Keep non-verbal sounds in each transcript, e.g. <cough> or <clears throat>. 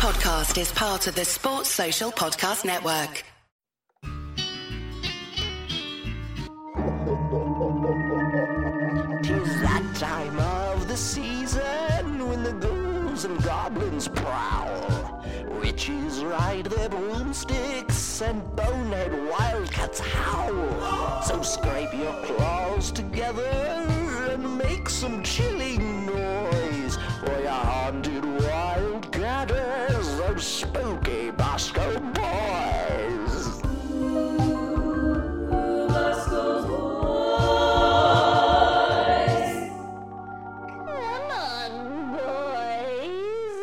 podcast is part of the Sports Social Podcast Network. Tis that time of the season when the ghouls and goblins prowl. Witches ride their broomsticks and bonehead wildcats howl. So scrape your claws together and make some chilling wildcatters, those spooky Bosco boys. Come on, boys.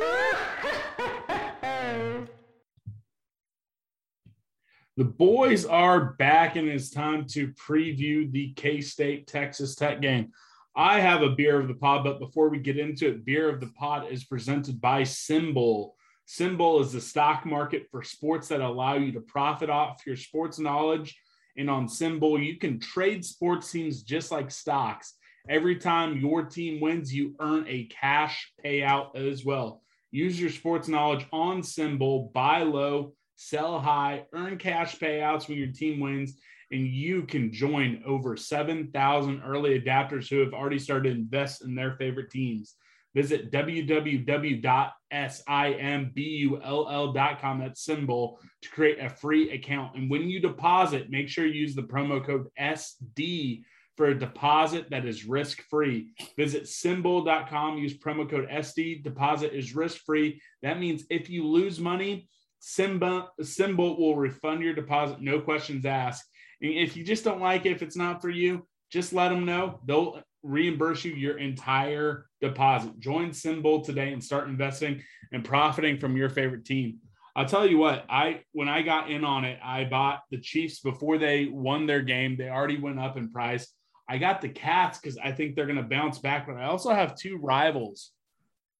The boys are back, and it's time to preview the K State Texas Tech game. I have a beer of the pod, but before we get into it, beer of the pod is presented by SimBull. SimBull is the stock market for sports that allow you to profit off your sports knowledge. And on SimBull, you can trade sports teams just like stocks. Every time your team wins, you earn a cash payout as well. Use your sports knowledge on SimBull, buy low, sell high, earn cash payouts when your team wins, and you can join over 7,000 early adapters who have already started to invest in their favorite teams. Visit www.simbull.com, that's symbol, to create a free account. And when you deposit, make sure you use the promo code SD for a deposit that is risk free. Visit simbull.com, use promo code SD. Deposit is risk free. That means if you lose money, Simba, SimBull will refund your deposit, no questions asked. And if you just don't like it, if it's not for you, just let them know. They'll reimburse you your entire deposit. Join SimBull today and start investing and profiting from your favorite team. I'll tell you what, I when I got in on it, I bought the Chiefs before they won their game. They already went up in price. I got the Cats because I think they're going to bounce back, but I also have two rivals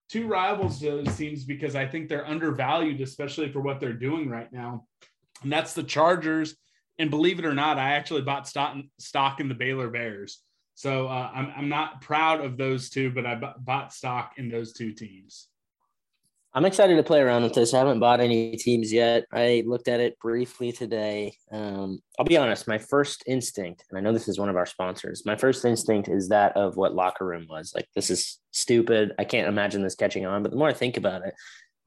two rivals uh, to those teams because I think they're undervalued, especially for what they're doing right now. And that's the Chargers. And believe it or not, I actually bought stock in the Baylor Bears. So uh, I'm, I'm not proud of those two, but I b- bought stock in those two teams. I'm excited to play around with this. I haven't bought any teams yet. I looked at it briefly today. Um, I'll be honest, my first instinct, and I know this is one of our sponsors, my first instinct is that of what locker room was. Like, this is stupid. I can't imagine this catching on. But the more I think about it,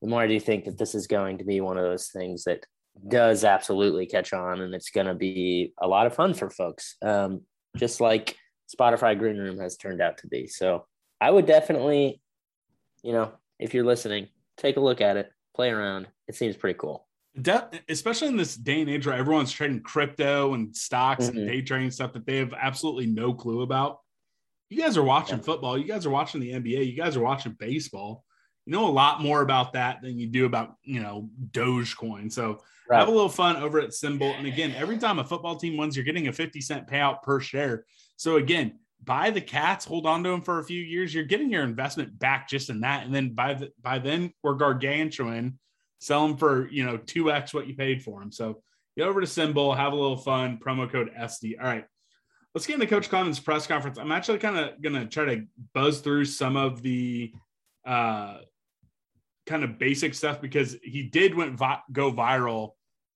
the more I do think that this is going to be one of those things that does absolutely catch on and it's going to be a lot of fun for folks, um, just like Spotify Green Room has turned out to be. So I would definitely, you know, if you're listening, take a look at it, play around. It seems pretty cool. De- especially in this day and age where everyone's trading crypto and stocks Mhm. and day trading stuff that they have absolutely no clue about. You guys are watching Yeah. football. You guys are watching the NBA. You guys are watching baseball. You know a lot more about that than you do about, you know, Dogecoin. So have a little fun over at SimBull. And again, every time a football team wins, you're getting a 50 cent payout per share. So again, buy the cats, hold on to them for a few years. You're getting your investment back just in that. And then by the by then we're gargantuan, sell them for you know 2x what you paid for them. So get over to SimBull, have a little fun, promo code SD. All right. Let's get into Coach Conan's press conference. I'm actually kind of gonna try to buzz through some of the uh kind of basic stuff because he did went vi- go viral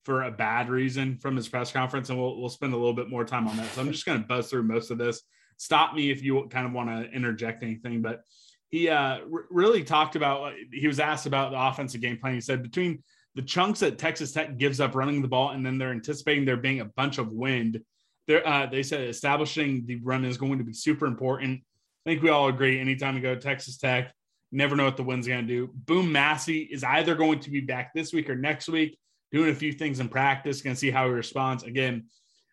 for a bad reason from his press conference, and we'll we'll spend a little bit more time on that. So I'm just going to buzz through most of this. Stop me if you kind of want to interject anything, but he uh, r- really talked about. He was asked about the offensive game plan. He said between the chunks that Texas Tech gives up running the ball, and then they're anticipating there being a bunch of wind. There, uh, they said establishing the run is going to be super important. I think we all agree. Anytime you go to Texas Tech, never know what the wind's going to do. Boom Massey is either going to be back this week or next week, doing a few things in practice. Going to see how he responds. Again,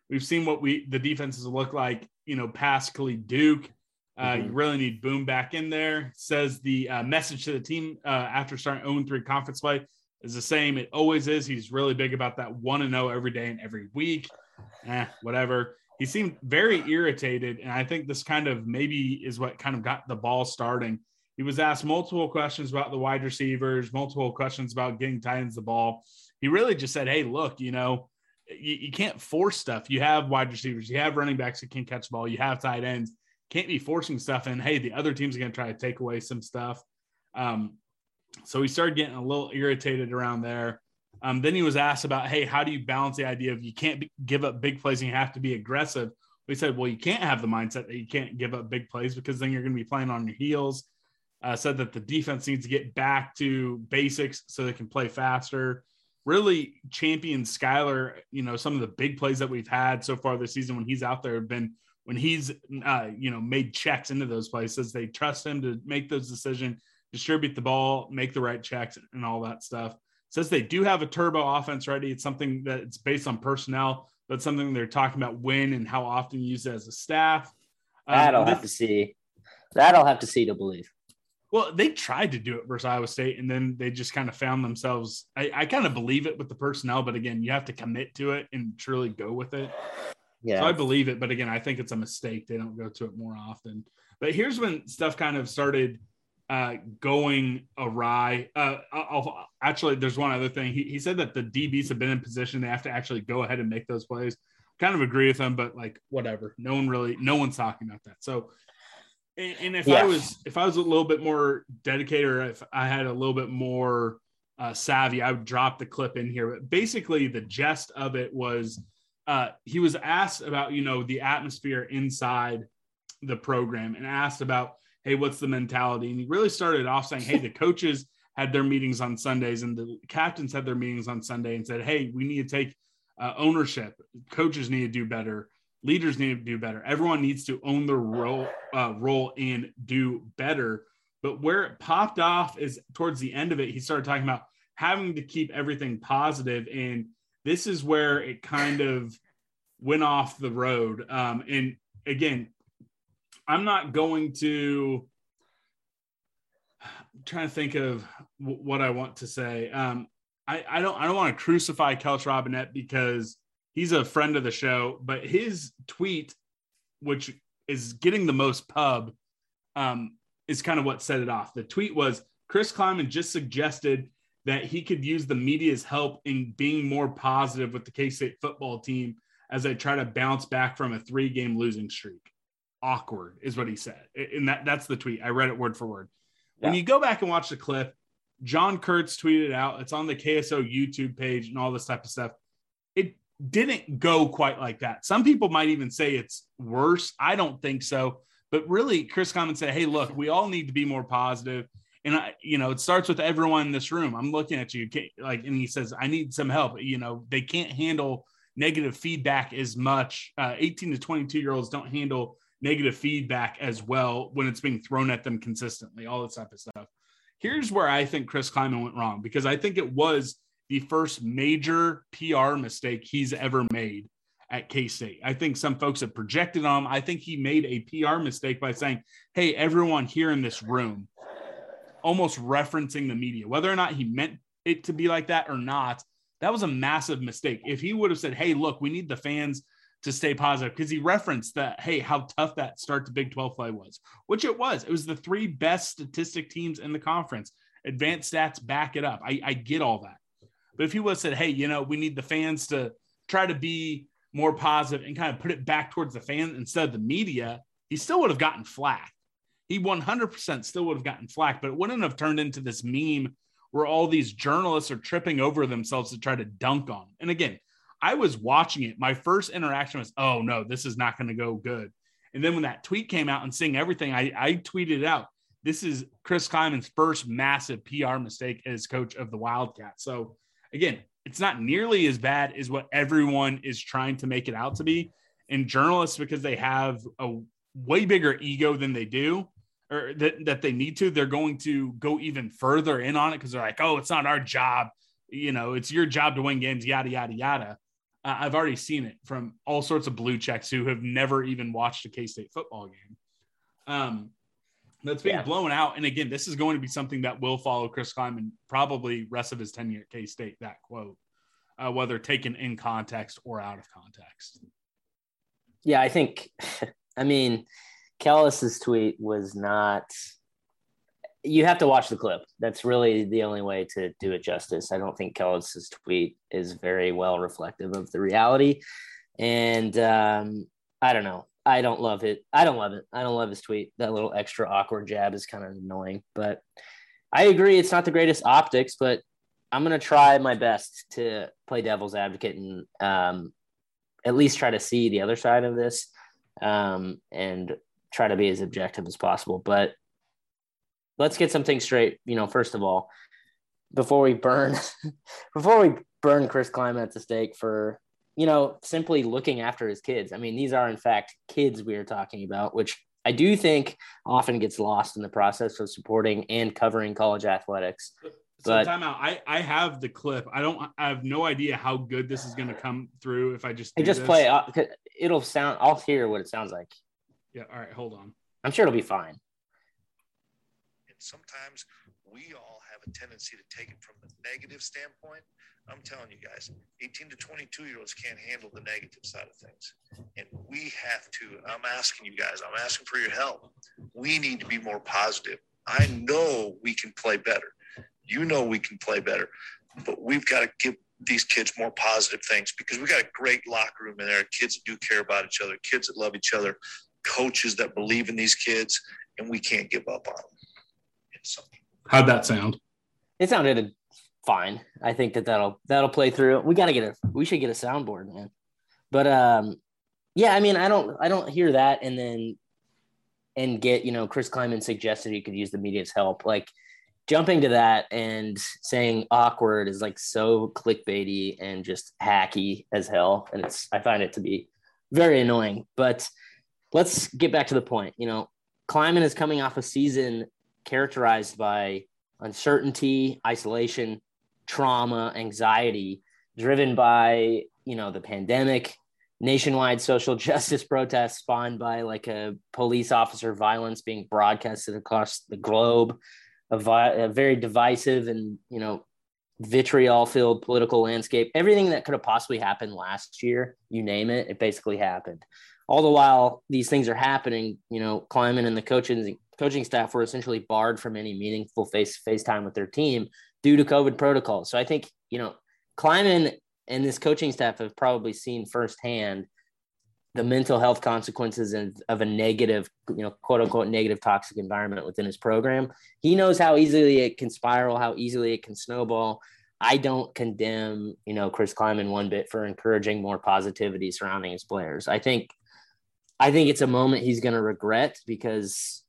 we've seen what we the defenses look like. You know, past Khalid Duke. Uh, Mhm. You really need Boom back in there. Says the uh, message to the team uh, after starting 0 3 conference play is the same. It always is. He's really big about that 1 0 every day and every week. Eh, whatever. He seemed very irritated. And I think this kind of maybe is what kind of got the ball starting. He was asked multiple questions about the wide receivers, multiple questions about getting tight ends the ball. He really just said, Hey, look, you know, you, you can't force stuff. You have wide receivers, you have running backs that can catch the ball, you have tight ends. Can't be forcing stuff. And hey, the other team's are going to try to take away some stuff. Um, So he started getting a little irritated around there. Um, then he was asked about, hey, how do you balance the idea of you can't be, give up big plays and you have to be aggressive? We said, well, you can't have the mindset that you can't give up big plays because then you're going to be playing on your heels. Uh, said that the defense needs to get back to basics so they can play faster. Really champion Skylar, you know, some of the big plays that we've had so far this season when he's out there have been when he's, uh, you know, made checks into those places. They trust him to make those decisions, distribute the ball, make the right checks, and all that stuff. Says they do have a turbo offense ready. It's something that's based on personnel, but something they're talking about when and how often you use it as a staff. Um, that I'll have to see. That I'll have to see to believe. Well, they tried to do it versus Iowa State, and then they just kind of found themselves. I, I kind of believe it with the personnel, but again, you have to commit to it and truly go with it. Yeah. So I believe it, but again, I think it's a mistake. They don't go to it more often. But here's when stuff kind of started uh, going awry. Uh, I'll, actually, there's one other thing. He, he said that the DBs have been in position; they have to actually go ahead and make those plays. Kind of agree with him, but like whatever. No one really, no one's talking about that. So, and, and if yeah. I was, if I was a little bit more dedicated, or if I had a little bit more uh, savvy, I would drop the clip in here. But basically, the gist of it was uh, he was asked about you know the atmosphere inside the program and asked about hey what's the mentality and he really started off saying hey the <laughs> coaches had their meetings on sundays and the captains had their meetings on sunday and said hey we need to take uh, ownership coaches need to do better leaders need to do better everyone needs to own their role uh, role and do better but where it popped off is towards the end of it he started talking about having to keep everything positive and this is where it kind of went off the road. Um, and again, I'm not going to I'm trying to think of w- what I want to say. Um, I, I don't I don't want to crucify Kellis Robinett because he's a friend of the show, but his tweet, which is getting the most pub, um, is kind of what set it off. The tweet was Chris Klieman just suggested that he could use the media's help in being more positive with the K State football team as they try to bounce back from a three game losing streak. Awkward is what he said. And that, that's the tweet. I read it word for word. Yeah. When you go back and watch the clip, John Kurtz tweeted out, it's on the KSO YouTube page and all this type of stuff. It didn't go quite like that. Some people might even say it's worse. I don't think so. But really, Chris Klieman said, hey, look, we all need to be more positive. and I, you know, it starts with everyone in this room. I'm looking at you, like, and he says, "I need some help." You know, they can't handle negative feedback as much. Uh, 18 to 22 year olds don't handle negative feedback as well when it's being thrown at them consistently. All this type of stuff. Here's where I think Chris Klieman went wrong because I think it was the first major PR mistake he's ever made at K State. I think some folks have projected on him. I think he made a PR mistake by saying, Hey, everyone here in this room, almost referencing the media, whether or not he meant it to be like that or not. That was a massive mistake. If he would have said, "Hey, look, we need the fans to stay positive," because he referenced that, "Hey, how tough that start to Big 12 play was," which it was. It was the three best statistic teams in the conference. Advanced stats back it up. I, I get all that, but if he would have said, "Hey, you know, we need the fans to try to be more positive and kind of put it back towards the fan instead of the media," he still would have gotten flack he 100% still would have gotten flack, but it wouldn't have turned into this meme where all these journalists are tripping over themselves to try to dunk on. And again, I was watching it. My first interaction was, oh no, this is not going to go good. And then when that tweet came out and seeing everything, I, I tweeted out, this is Chris Klieman's first massive PR mistake as coach of the Wildcats. So again, it's not nearly as bad as what everyone is trying to make it out to be. And journalists, because they have a way bigger ego than they do, or that, that they need to, they're going to go even further in on it because they're like, oh, it's not our job. You know, it's your job to win games, yada, yada, yada. Uh, I've already seen it from all sorts of blue checks who have never even watched a K State football game. Um, that's being yeah. blown out. And again, this is going to be something that will follow Chris Klieman probably rest of his tenure at K State. That quote, uh, whether taken in context or out of context. Yeah, I think. <laughs> I mean, Kellis's tweet was not. You have to watch the clip. That's really the only way to do it justice. I don't think Kellis's tweet is very well reflective of the reality, and um, I don't know. I don't love it. I don't love it. I don't love his tweet. That little extra awkward jab is kind of annoying, but I agree. It's not the greatest optics, but I'm going to try my best to play devil's advocate and um, at least try to see the other side of this um, and try to be as objective as possible. But let's get something straight. You know, first of all, before we burn, <laughs> before we burn Chris Klieman at the stake for you know simply looking after his kids. I mean, these are in fact kids we are talking about, which I do think often gets lost in the process of supporting and covering college athletics. So but, time out. I, I have the clip. I don't. I have no idea how good this is going to come through if I just. I just this. play. Uh, it. It'll sound. I'll hear what it sounds like. Yeah. All right. Hold on. I'm sure it'll be fine. And sometimes we all have a tendency to take it from the negative standpoint. I'm telling you guys, 18 to 22 year olds can't handle the negative side of things. And we have to, I'm asking you guys, I'm asking for your help. We need to be more positive. I know we can play better. You know we can play better, but we've got to give these kids more positive things because we got a great locker room in there. Kids that do care about each other, kids that love each other, coaches that believe in these kids, and we can't give up on them. How'd that sound? It sounded fine. I think that that'll that'll play through. We got to get a we should get a soundboard, man. But um, yeah, I mean, I don't I don't hear that and then and get you know Chris Klieman suggested he could use the media's help. Like jumping to that and saying awkward is like so clickbaity and just hacky as hell, and it's I find it to be very annoying. But let's get back to the point. You know, Klieman is coming off a season characterized by uncertainty, isolation, trauma, anxiety, driven by, you know, the pandemic, nationwide social <laughs> justice protests spawned by like a police officer violence being broadcasted across the globe, a, vi- a very divisive and, you know, vitriol filled political landscape, everything that could have possibly happened last year, you name it, it basically happened. All the while these things are happening, you know, Klieman and the coaching coaching staff were essentially barred from any meaningful face face time with their team due to COVID protocols. So I think you know Klieman and this coaching staff have probably seen firsthand the mental health consequences of, a negative, you know, quote unquote negative toxic environment within his program. He knows how easily it can spiral, how easily it can snowball. I don't condemn, you know, Chris Klieman one bit for encouraging more positivity surrounding his players. I think I think it's a moment he's going to regret because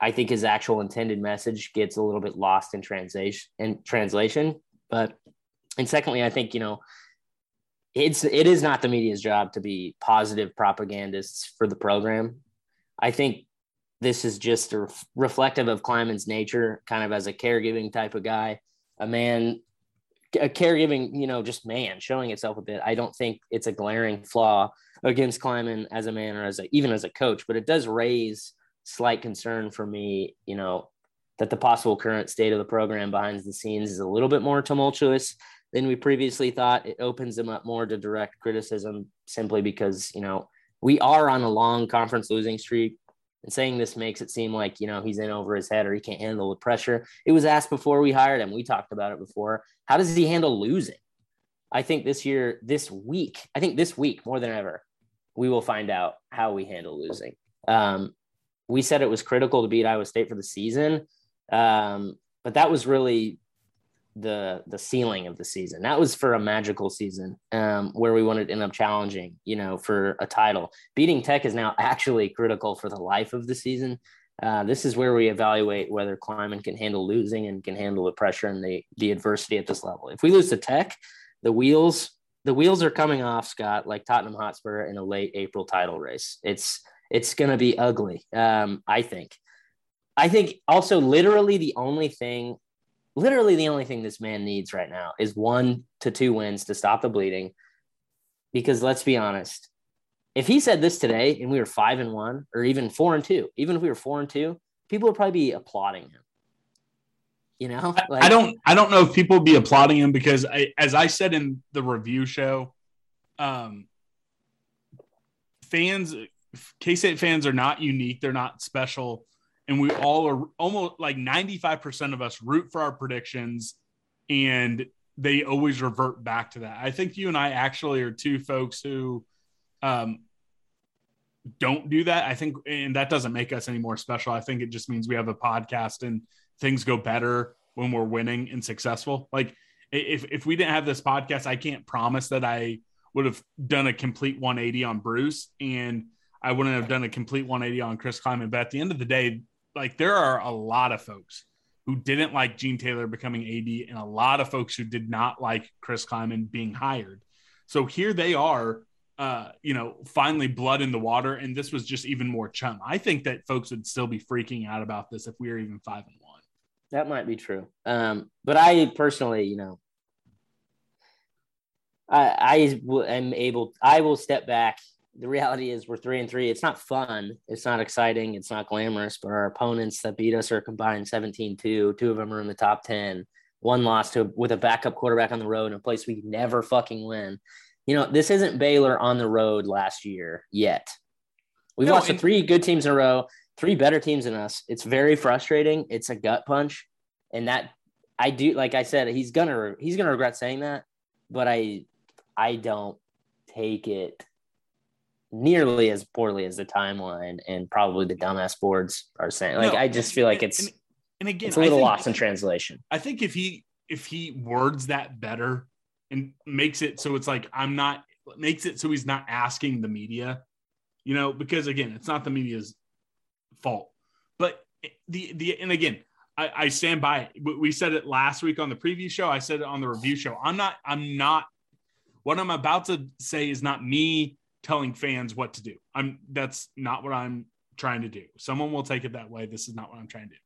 I think his actual intended message gets a little bit lost in translation translation. But and secondly, I think you know it's it is not the media's job to be positive propagandists for the program. I think this is just a reflective of Klieman's nature, kind of as a caregiving type of guy, a man, a caregiving, you know, just man showing itself a bit. I don't think it's a glaring flaw against Klieman as a man or as a, even as a coach, but it does raise slight concern for me, you know, that the possible current state of the program behind the scenes is a little bit more tumultuous than we previously thought. It opens them up more to direct criticism simply because, you know, we are on a long conference losing streak. And saying this makes it seem like, you know, he's in over his head or he can't handle the pressure. It was asked before we hired him. We talked about it before. How does he handle losing? I think this year, this week, I think this week more than ever, we will find out how we handle losing. Um, we said it was critical to beat Iowa State for the season, um, but that was really the the ceiling of the season. That was for a magical season um, where we wanted to end up challenging, you know, for a title. Beating Tech is now actually critical for the life of the season. Uh, this is where we evaluate whether Klieman can handle losing and can handle the pressure and the the adversity at this level. If we lose to Tech, the wheels the wheels are coming off, Scott, like Tottenham Hotspur in a late April title race. It's it's going to be ugly. Um, I think. I think also literally the only thing, literally the only thing this man needs right now is one to two wins to stop the bleeding. Because let's be honest, if he said this today and we were five and one or even four and two, even if we were four and two, people would probably be applauding him. You know, like, I don't, I don't know if people would be applauding him because I, as I said in the review show, um, fans K State fans are not unique. They're not special. And we all are almost like 95% of us root for our predictions and they always revert back to that. I think you and I actually are two folks who um, don't do that. I think, and that doesn't make us any more special. I think it just means we have a podcast and things go better when we're winning and successful. Like if if we didn't have this podcast, I can't promise that I would have done a complete 180 on Bruce and I wouldn't have done a complete 180 on Chris Klieman. But at the end of the day, like there are a lot of folks who didn't like Gene Taylor becoming AD and a lot of folks who did not like Chris Klieman being hired. So here they are, uh, you know, finally blood in the water. And this was just even more chum. I think that folks would still be freaking out about this if we were even five and one. That might be true. Um, but I personally, you know, I, I am able, I will step back the reality is we're three and three. It's not fun. It's not exciting. It's not glamorous, but our opponents that beat us are combined 17 2. Two of them are in the top 10. One loss to with a backup quarterback on the road in a place we never fucking win. You know, this isn't Baylor on the road last year yet. We've no, lost to three good teams in a row, three better teams than us. It's very frustrating. It's a gut punch. And that I do, like I said, he's gonna he's gonna regret saying that, but I I don't take it nearly as poorly as the timeline and probably the dumbass boards are saying. Like, no, I just feel like it's and, and again, it's a little think, lost in translation. I think if he if he words that better and makes it so it's like I'm not makes it so he's not asking the media, you know, because again, it's not the media's fault, but the the and again. I, I stand by it. We said it last week on the preview show. I said it on the review show. I'm not. I'm not. What I'm about to say is not me telling fans what to do. I'm that's not what I'm trying to do. Someone will take it that way. This is not what I'm trying to do.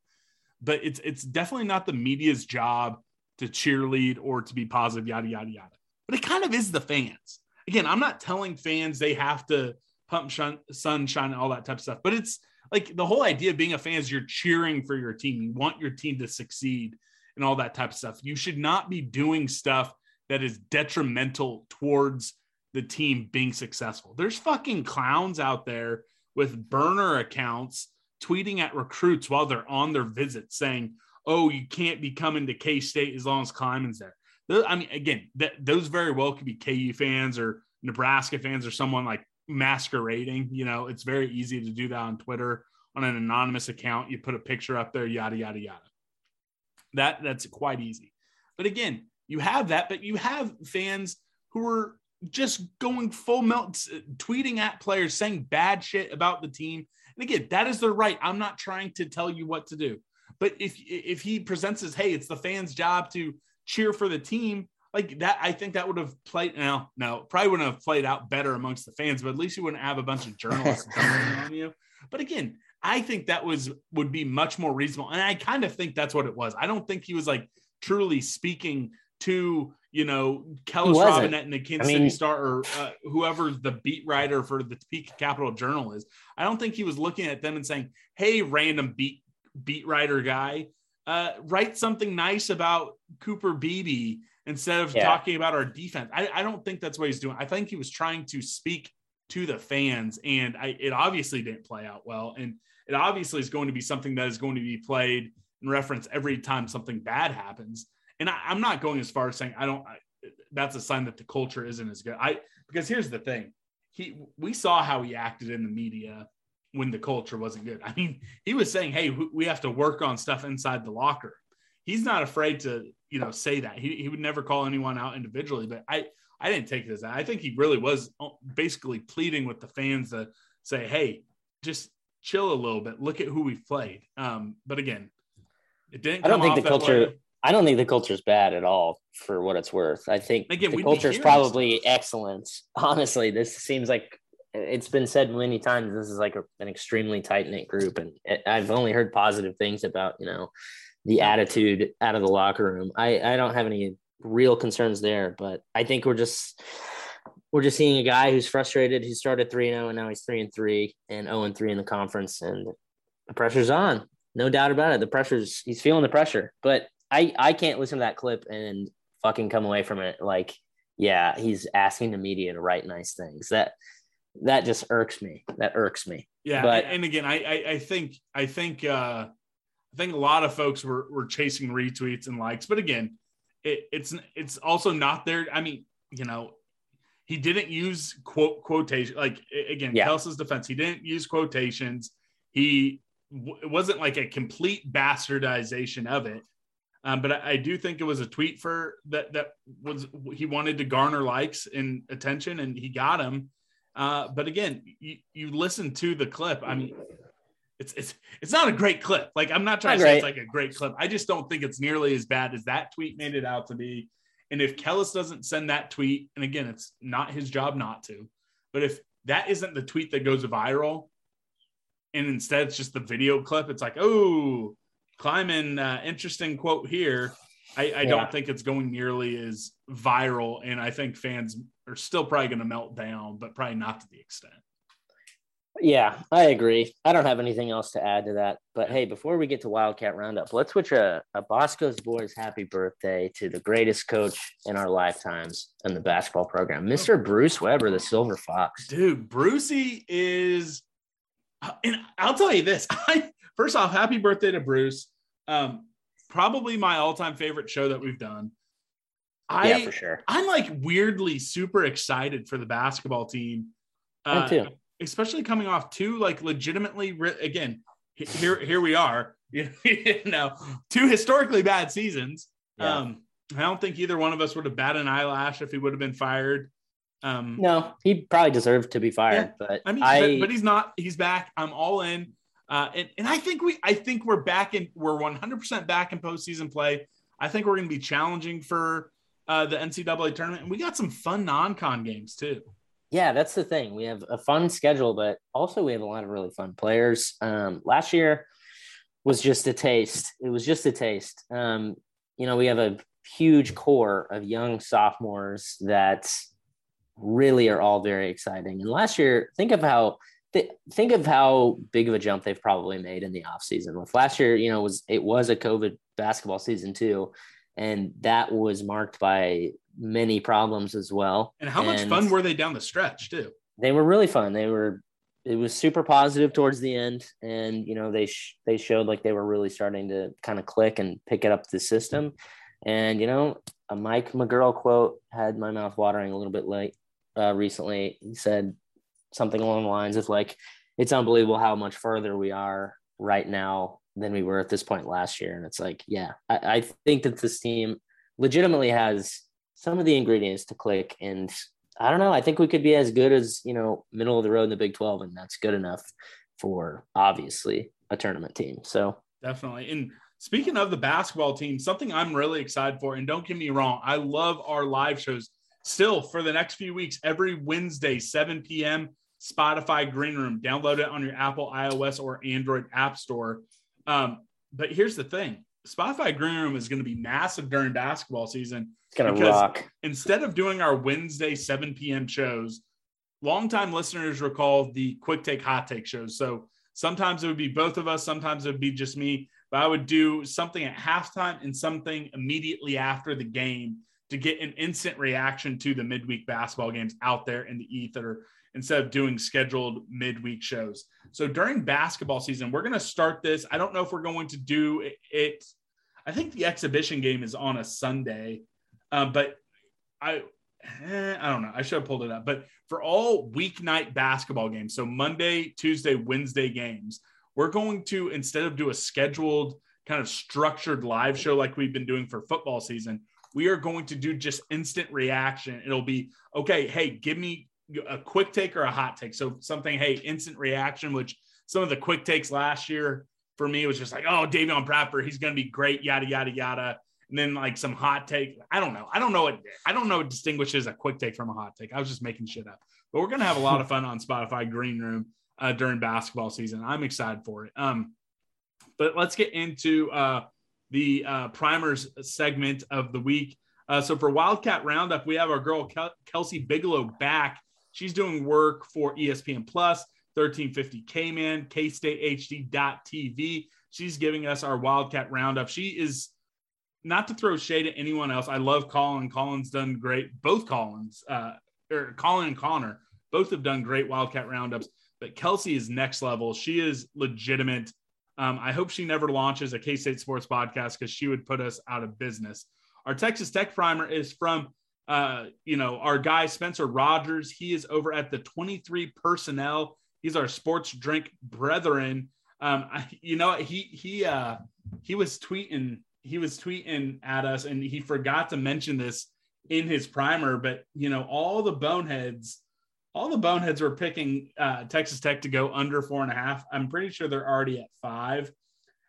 But it's it's definitely not the media's job to cheerlead or to be positive, yada yada yada. But it kind of is the fans. Again, I'm not telling fans they have to pump shun, sunshine and all that type of stuff. But it's like the whole idea of being a fan is you're cheering for your team. You want your team to succeed and all that type of stuff. You should not be doing stuff that is detrimental towards the team being successful. There's fucking clowns out there with burner accounts tweeting at recruits while they're on their visit saying, "Oh, you can't be coming to K State as long as Klieman's there." I mean, again, that those very well could be KU fans or Nebraska fans or someone like masquerading. You know, it's very easy to do that on Twitter on an anonymous account. You put a picture up there, yada yada yada. That that's quite easy. But again, you have that, but you have fans who are just going full melt, tweeting at players, saying bad shit about the team. And again, that is their right. I'm not trying to tell you what to do. But if if he presents as, hey, it's the fans' job to cheer for the team, like that, I think that would have played. No, no, probably wouldn't have played out better amongst the fans. But at least you wouldn't have a bunch of journalists <laughs> on you. But again, I think that was would be much more reasonable, and I kind of think that's what it was. I don't think he was like truly speaking to you know Kellis Robinett and the Kansas I mean, City Star or uh, whoever the beat writer for the Topeka Capital Journal is. I don't think he was looking at them and saying, "Hey, random beat beat writer guy, uh, write something nice about Cooper Beebe instead of yeah. talking about our defense." I, I don't think that's what he's doing. I think he was trying to speak to the fans, and I, it obviously didn't play out well, and it obviously is going to be something that is going to be played in reference every time something bad happens and I, am not going as far as saying I don't. I, that's a sign that the culture isn't as good. I because here's the thing, he we saw how he acted in the media when the culture wasn't good. I mean, he was saying, "Hey, we have to work on stuff inside the locker." He's not afraid to you know say that. He he would never call anyone out individually, but I I didn't take it as that. I think he really was uh, basically pleading with the fans to say, "Hey, just chill a little bit. Look at who we've played." Um, but again, it didn't. I don't think the culture. Way. I don't think the culture is bad at all for what it's worth. I think Again, the culture is probably excellent. <laughs> Honestly, this seems like it's been said many times. This is like a, an extremely tight knit group, and I've only heard positive things about you know the attitude out of the locker room. I I don't have any real concerns there, but I think we're just we're just seeing a guy who's frustrated. He started three and zero, and now he's three and three and zero and three in the conference, and the pressure's on. No doubt about it. The pressure's he's feeling the pressure, but I I can't listen to that clip and fucking come away from it like, yeah, he's asking the media to write nice things. That that just irks me. That irks me. Yeah, but and again, I I, I think I think uh I think a lot of folks were were chasing retweets and likes, but again, it, it's it's also not there. I mean, you know, he didn't use quote quotation like again, yeah. Kels's defense. He didn't use quotations. He it wasn't like a complete bastardization of it. Um, but I, I, do think it was a tweet for that that was he wanted to garner likes and attention, and he got them. Uh, but again, you, you listen to the clip. I mean, it's it's it's not a great clip. Like I'm not trying not to say it's like a great clip. I just don't think it's nearly as bad as that tweet made it out to be. And if Kellis doesn't send that tweet, and again, it's not his job not to, but if that isn't the tweet that goes viral, and instead it's just the video clip, it's like, oh, Klieman, uh, interesting quote here. I, I yeah. don't think it's going nearly as viral, and I think fans are still probably going to melt down, but probably not to the extent. Yeah, I agree. I don't have anything else to add to that. But hey, before we get to Wildcat Roundup, let's wish a, a Bosco's boys happy birthday to the greatest coach in our lifetimes in the basketball program, Mr. Bruce Weber, the Silver Fox. Dude, Brucey is, and I'll tell you this. <laughs> I first off, happy birthday to Bruce. Um, probably my all-time favorite show that we've done. I, yeah, for sure. I'm like weirdly super excited for the basketball team. Uh, Me too especially coming off two like legitimately again here here we are <laughs> you know two historically bad seasons yeah. um i don't think either one of us would have batted an eyelash if he would have been fired um no he probably deserved to be fired yeah, but i mean I, but, but, he's not he's back i'm all in uh and, and i think we i think we're back in we're 100% back in postseason play i think we're going to be challenging for uh the ncaa tournament and we got some fun non-con games too yeah, that's the thing. We have a fun schedule, but also we have a lot of really fun players. Um, last year was just a taste. It was just a taste. Um, you know, we have a huge core of young sophomores that really are all very exciting. And last year, think of how th- think of how big of a jump they've probably made in the offseason. With last year, you know, was it was a COVID basketball season too. And that was marked by many problems as well. And how much fun were they down the stretch too? They were really fun. They were it was super positive towards the end and you know they sh- they showed like they were really starting to kind of click and pick it up the system and you know a mike mcguirl quote had my mouth watering a little bit late uh, recently he said something along the lines of like it's unbelievable how much further we are right now than we were at this point last year and it's like yeah I, I think that this team legitimately has some of the ingredients to click. And I don't know. I think we could be as good as, you know, middle of the road in the Big 12, and that's good enough for obviously a tournament team. So definitely. And speaking of the basketball team, something I'm really excited for, and don't get me wrong, I love our live shows still for the next few weeks, every Wednesday, 7 p.m. Spotify Green Room. Download it on your Apple, iOS, or Android App Store. Um, but here's the thing Spotify Green Room is going to be massive during basketball season. It's going to rock. Instead of doing our Wednesday 7 p.m. shows, longtime listeners recall the quick take, hot take shows. So sometimes it would be both of us, sometimes it would be just me, but I would do something at halftime and something immediately after the game to get an instant reaction to the midweek basketball games out there in the ether instead of doing scheduled midweek shows. So during basketball season, we're going to start this. I don't know if we're going to do it I think the exhibition game is on a Sunday, uh, but I eh, I don't know. I should have pulled it up. But for all weeknight basketball games, so Monday, Tuesday, Wednesday games, we're going to instead of do a scheduled kind of structured live show like we've been doing for football season, we are going to do just instant reaction. It'll be okay. Hey, give me a quick take or a hot take. So something, hey, instant reaction, which some of the quick takes last year for me, was just like, oh, Davion Bradford, he's going to be great, yada, yada, yada. And then like some hot take. I don't know. I don't know what I don't know what distinguishes a quick take from a hot take. I was just making shit up. But we're gonna have a lot of fun on Spotify Green Room uh, during basketball season. I'm excited for it. Um, but let's get into uh, the uh, primers segment of the week. Uh, so for Wildcat Roundup, we have our girl Kel- Kelsey Bigelow back. She's doing work for ESPN Plus. 1350 K-Man, KStateHD.tv. She's giving us our Wildcat Roundup. She is not to throw shade at anyone else. I love Colin. Colin's done great. Both Collins, uh, or Colin and Connor, both have done great Wildcat Roundups. But Kelsey is next level. She is legitimate. Um, I hope she never launches a K State Sports podcast because she would put us out of business. Our Texas Tech primer is from, uh, you know, our guy Spencer Rogers. He is over at the 23 personnel He's our sports drink brethren. Um, I, you know, he he uh he was tweeting he was tweeting at us, and he forgot to mention this in his primer. But you know, all the boneheads, all the boneheads were picking uh, Texas Tech to go under four and a half. I'm pretty sure they're already at five.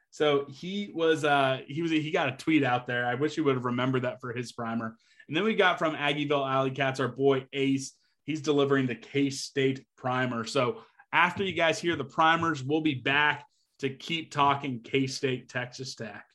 So he was uh he was he got a tweet out there. I wish he would have remembered that for his primer. And then we got from Aggieville Alley Cats, our boy Ace. He's delivering the K State primer. So after you guys hear the primers, we'll be back to keep talking K State Texas Tech.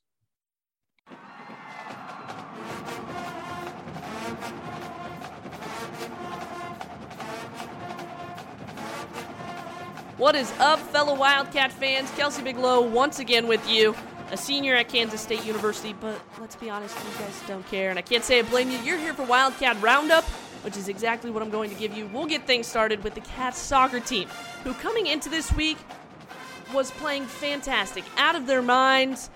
What is up, fellow Wildcat fans? Kelsey Bigelow once again with you, a senior at Kansas State University, but let's be honest, you guys don't care, and I can't say I blame you. You're here for Wildcat Roundup, which is exactly what I'm going to give you. We'll get things started with the Cats soccer team, who coming into this week was playing fantastic, out of their minds.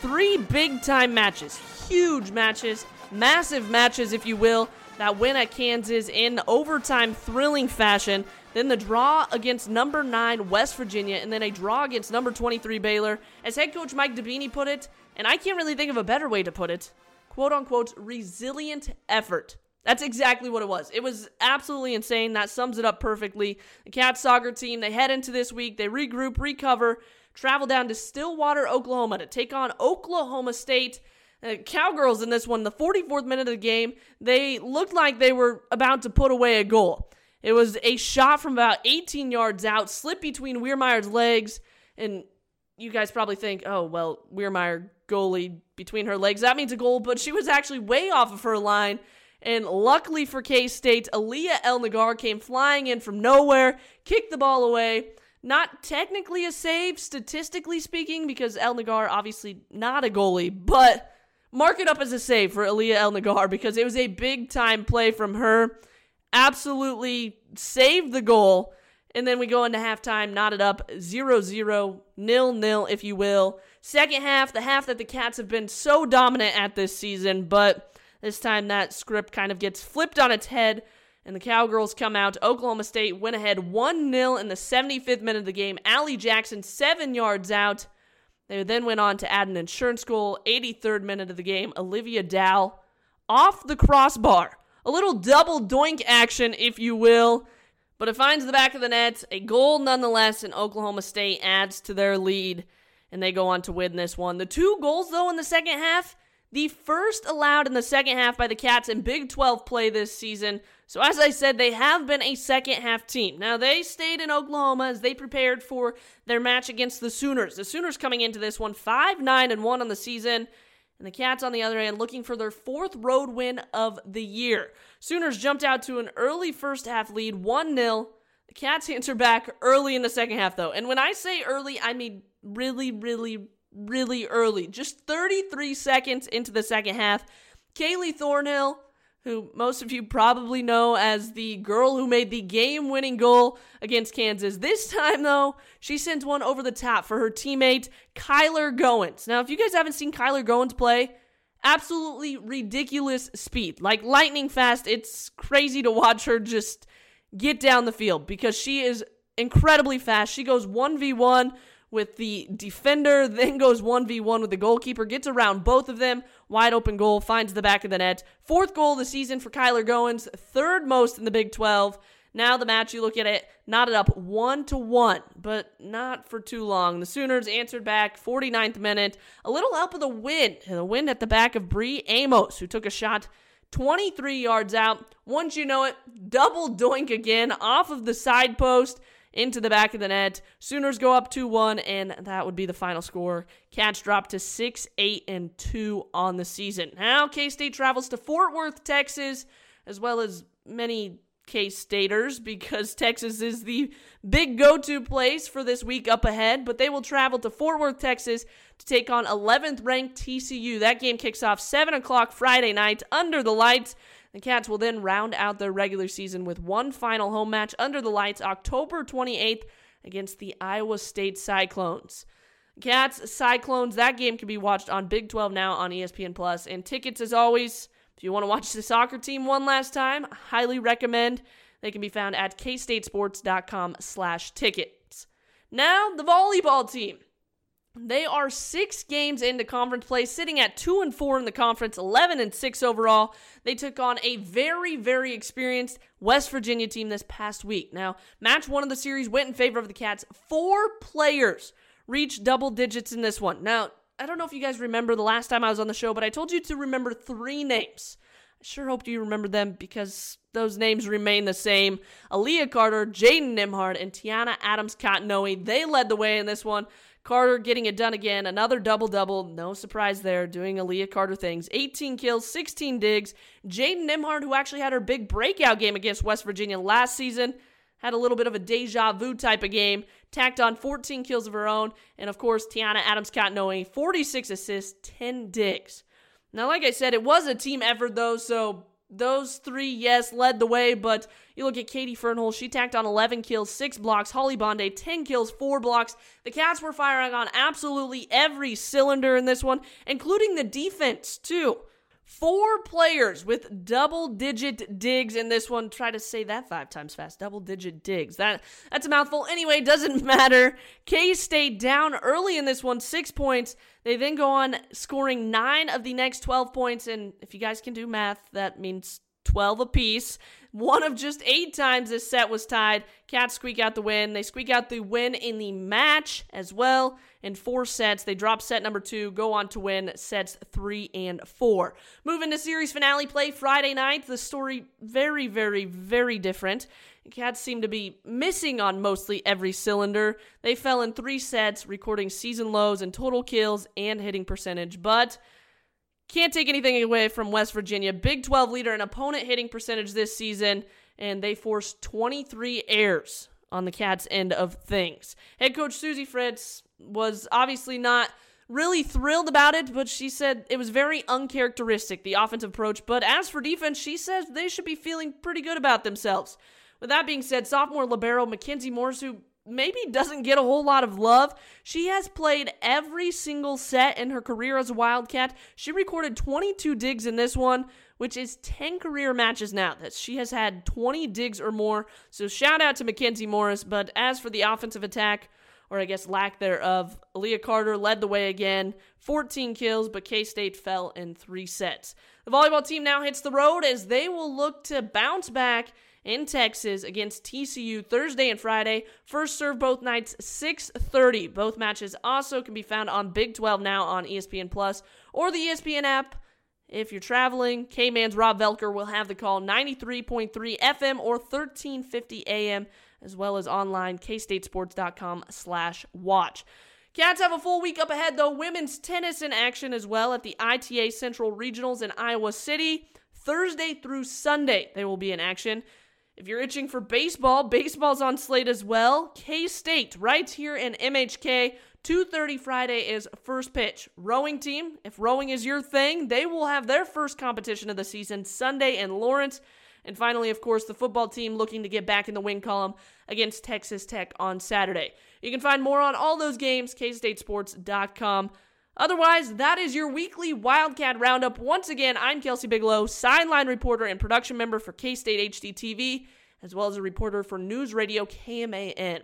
Three big time matches, huge matches, massive matches, if you will, that win at Kansas in overtime, thrilling fashion. Then the draw against number 9 West Virginia, and then a draw against number 23 Baylor. As head coach Mike Dibbini put it, and I can't really think of a better way to put it, quote unquote, resilient effort. That's exactly what it was. It was absolutely insane. That sums it up perfectly. The Cats soccer team, they head into this week, they regroup, recover, travel down to Stillwater, Oklahoma to take on Oklahoma State. Uh, Cowgirls in this one, the 44th minute of the game, they looked like they were about to put away a goal. It was a shot from about 18 yards out, slipped between Weirmeyer's legs, and you guys probably think, oh, well, Weirmeyer goalie between her legs. That means a goal, but she was actually way off of her line. And luckily for K State, Aaliyah El Nagar came flying in from nowhere, kicked the ball away. Not technically a save, statistically speaking, because El Nagar obviously not a goalie, but mark it up as a save for Aaliyah El Nagar because it was a big time play from her absolutely saved the goal. And then we go into halftime, knotted up 0 0, nil nil, if you will. Second half, the half that the Cats have been so dominant at this season, but this time that script kind of gets flipped on its head, and the Cowgirls come out. Oklahoma State went ahead 1 0 in the 75th minute of the game. Allie Jackson, seven yards out. They then went on to add an insurance goal, 83rd minute of the game. Olivia Dow off the crossbar a little double doink action, if you will. But it finds the back of the net. A goal nonetheless, and Oklahoma State adds to their lead, and they go on to win this one. The two goals, though, in the second half, the first allowed in the second half by the Cats in Big 12 play this season. So, as I said, they have been a second half team. Now, they stayed in Oklahoma as they prepared for their match against the Sooners. The Sooners coming into this one 5 9 and 1 on the season. And the Cats, on the other hand, looking for their fourth road win of the year. Sooners jumped out to an early first half lead, 1 0. The Cats <laughs> answer back early in the second half, though. And when I say early, I mean really, really, really early. Just 33 seconds into the second half. Kaylee Thornhill who most of you probably know as the girl who made the game winning goal against Kansas. This time, though, she sends one over the top for her teammate, Kyler Goins. Now, if you guys haven't seen Kyler Goins play, absolutely ridiculous speed, like lightning fast. It's crazy to watch her just get down the field because she is incredibly fast. She goes 1v1 with the defender, <laughs> then goes 1v1 with the goalkeeper, gets around both of them, wide open goal, finds the back of the net. Fourth goal of the season for Kyler Goins, third most in the Big 12. Now the match, you look at it, knotted up one to one, but not for too long. The Sooners answered back, 49th minute. A little help of the wind, the wind at the back of Bree Amos, who took a shot 23 yards out. Once you know it, double doink again off of the side post into the back of the net. Sooners go up 2 1, and that would be the final score. Cats drop to 6 8 and 2 on the season. Now, K State travels to Fort Worth, Texas, as well as many K Staters <laughs> because Texas is the big go to place for this week up ahead. But they will travel to Fort Worth, Texas to take on 11th ranked TCU. That game kicks off 7 o'clock Friday night under the lights. The Cats will then round out their regular season with one final home match under the lights October 28th against the Iowa State Cyclones. Cats, Cyclones, that game can be watched on Big 12 now on ESPN Plus. And tickets, as always, if you want to watch the soccer team one last time, highly recommend. They can be found at kstatesports.com slash tickets. Now, the volleyball team. They are six games into conference play, sitting at two and four in the conference, 11 and six overall. They took on a very, very experienced West Virginia team this past week. Now, match one of the series went in favor of the Cats. Four players reached double digits in this one. Now, I don't know if you guys remember the last time I was on the show, but I told you to remember three names. I sure hope you remember them because those names remain the same. Aaliyah Carter, Jaden Nembhard, and Tiana Adams Cottonoe. They led the way in this one. Carter getting it done again. Another double double. No surprise there, doing Aaliyah Carter things. 18 kills, 16 digs. Jaden Nembhard, who actually had her big breakout game against West Virginia last season, had a little bit of a deja vu type of game. Tacked on 14 kills of her own. And of course, Tiana Adams Cottonoe, 46 assists, 10 digs. Now, like I said, it was a team effort though, so those three, yes, led the way, but you look at Katie Fernholz, she tacked on 11 kills, 6 blocks. Holly Bonde, 10 kills, 4 blocks. The Cats were firing on absolutely every cylinder in this one, including the defense, too. Four players with double digit digs in this one. Try to say that five times fast. Double digit digs. That that's a mouthful. Anyway, doesn't <laughs> matter. K State down early in this one, six points. They then go on scoring nine of the next 12 points. And if you guys can do math, that means 12 apiece. One of just eight times this set was tied. Cats squeak out the win. They squeak out the win in the match as well in four sets. They drop set number two, go on to win sets three and four. Moving to series finale play Friday night. The story very, very, very different. Cats seem to be missing on mostly every cylinder. They fell in three sets, recording season lows in total kills and hitting percentage, but can't take anything away from West Virginia. Big 12 leader and opponent hitting percentage this season, and they forced 23 errors on the Cats' end of things. Head coach Suzie Fritz was obviously not really thrilled about it, but she said it was very uncharacteristic, the offensive approach. But as for defense, she says they should be feeling pretty good about themselves. With that being said, sophomore libero Mackenzie Morris, who maybe doesn't get a whole lot of love. She has played every single set in her career as a Wildcat. She recorded 22 digs in this one, which is 10 career matches now that she has had 20 digs or more. So shout out to Mackenzie Morris. But as for the offensive attack, or I guess lack thereof, Leah Carter led the way again, 14 kills, but K State fell in three sets. The volleyball team now hits the road as they will look to bounce back in Texas against TCU Thursday and Friday. First serve both nights 6:30. Both matches also can be found on Big 12 now on ESPN Plus or the ESPN app. If you're traveling, K-Man's Rob Velker will have the call 93.3 FM or 1350 AM, as well as online kstatesports.com slash watch. Cats have a full week up ahead, though. Women's tennis in action as well at the ITA Central Regionals in Iowa City. Thursday through Sunday, they will be in action. If you're itching for baseball, baseball's on slate as well. K State, right here in MHK. 2:30 Friday is first pitch. Rowing team, if rowing is your thing, they will have their first competition of the season Sunday in Lawrence. And finally, of course, the football team looking to get back in the win column against Texas Tech on Saturday. You can find more on all those games, kstatesports.com. Otherwise, that is your weekly Wildcat Roundup. Once again, I'm Kelsey Bigelow, sideline reporter and production member for K State HD TV, as well as a reporter for News Radio KMAN.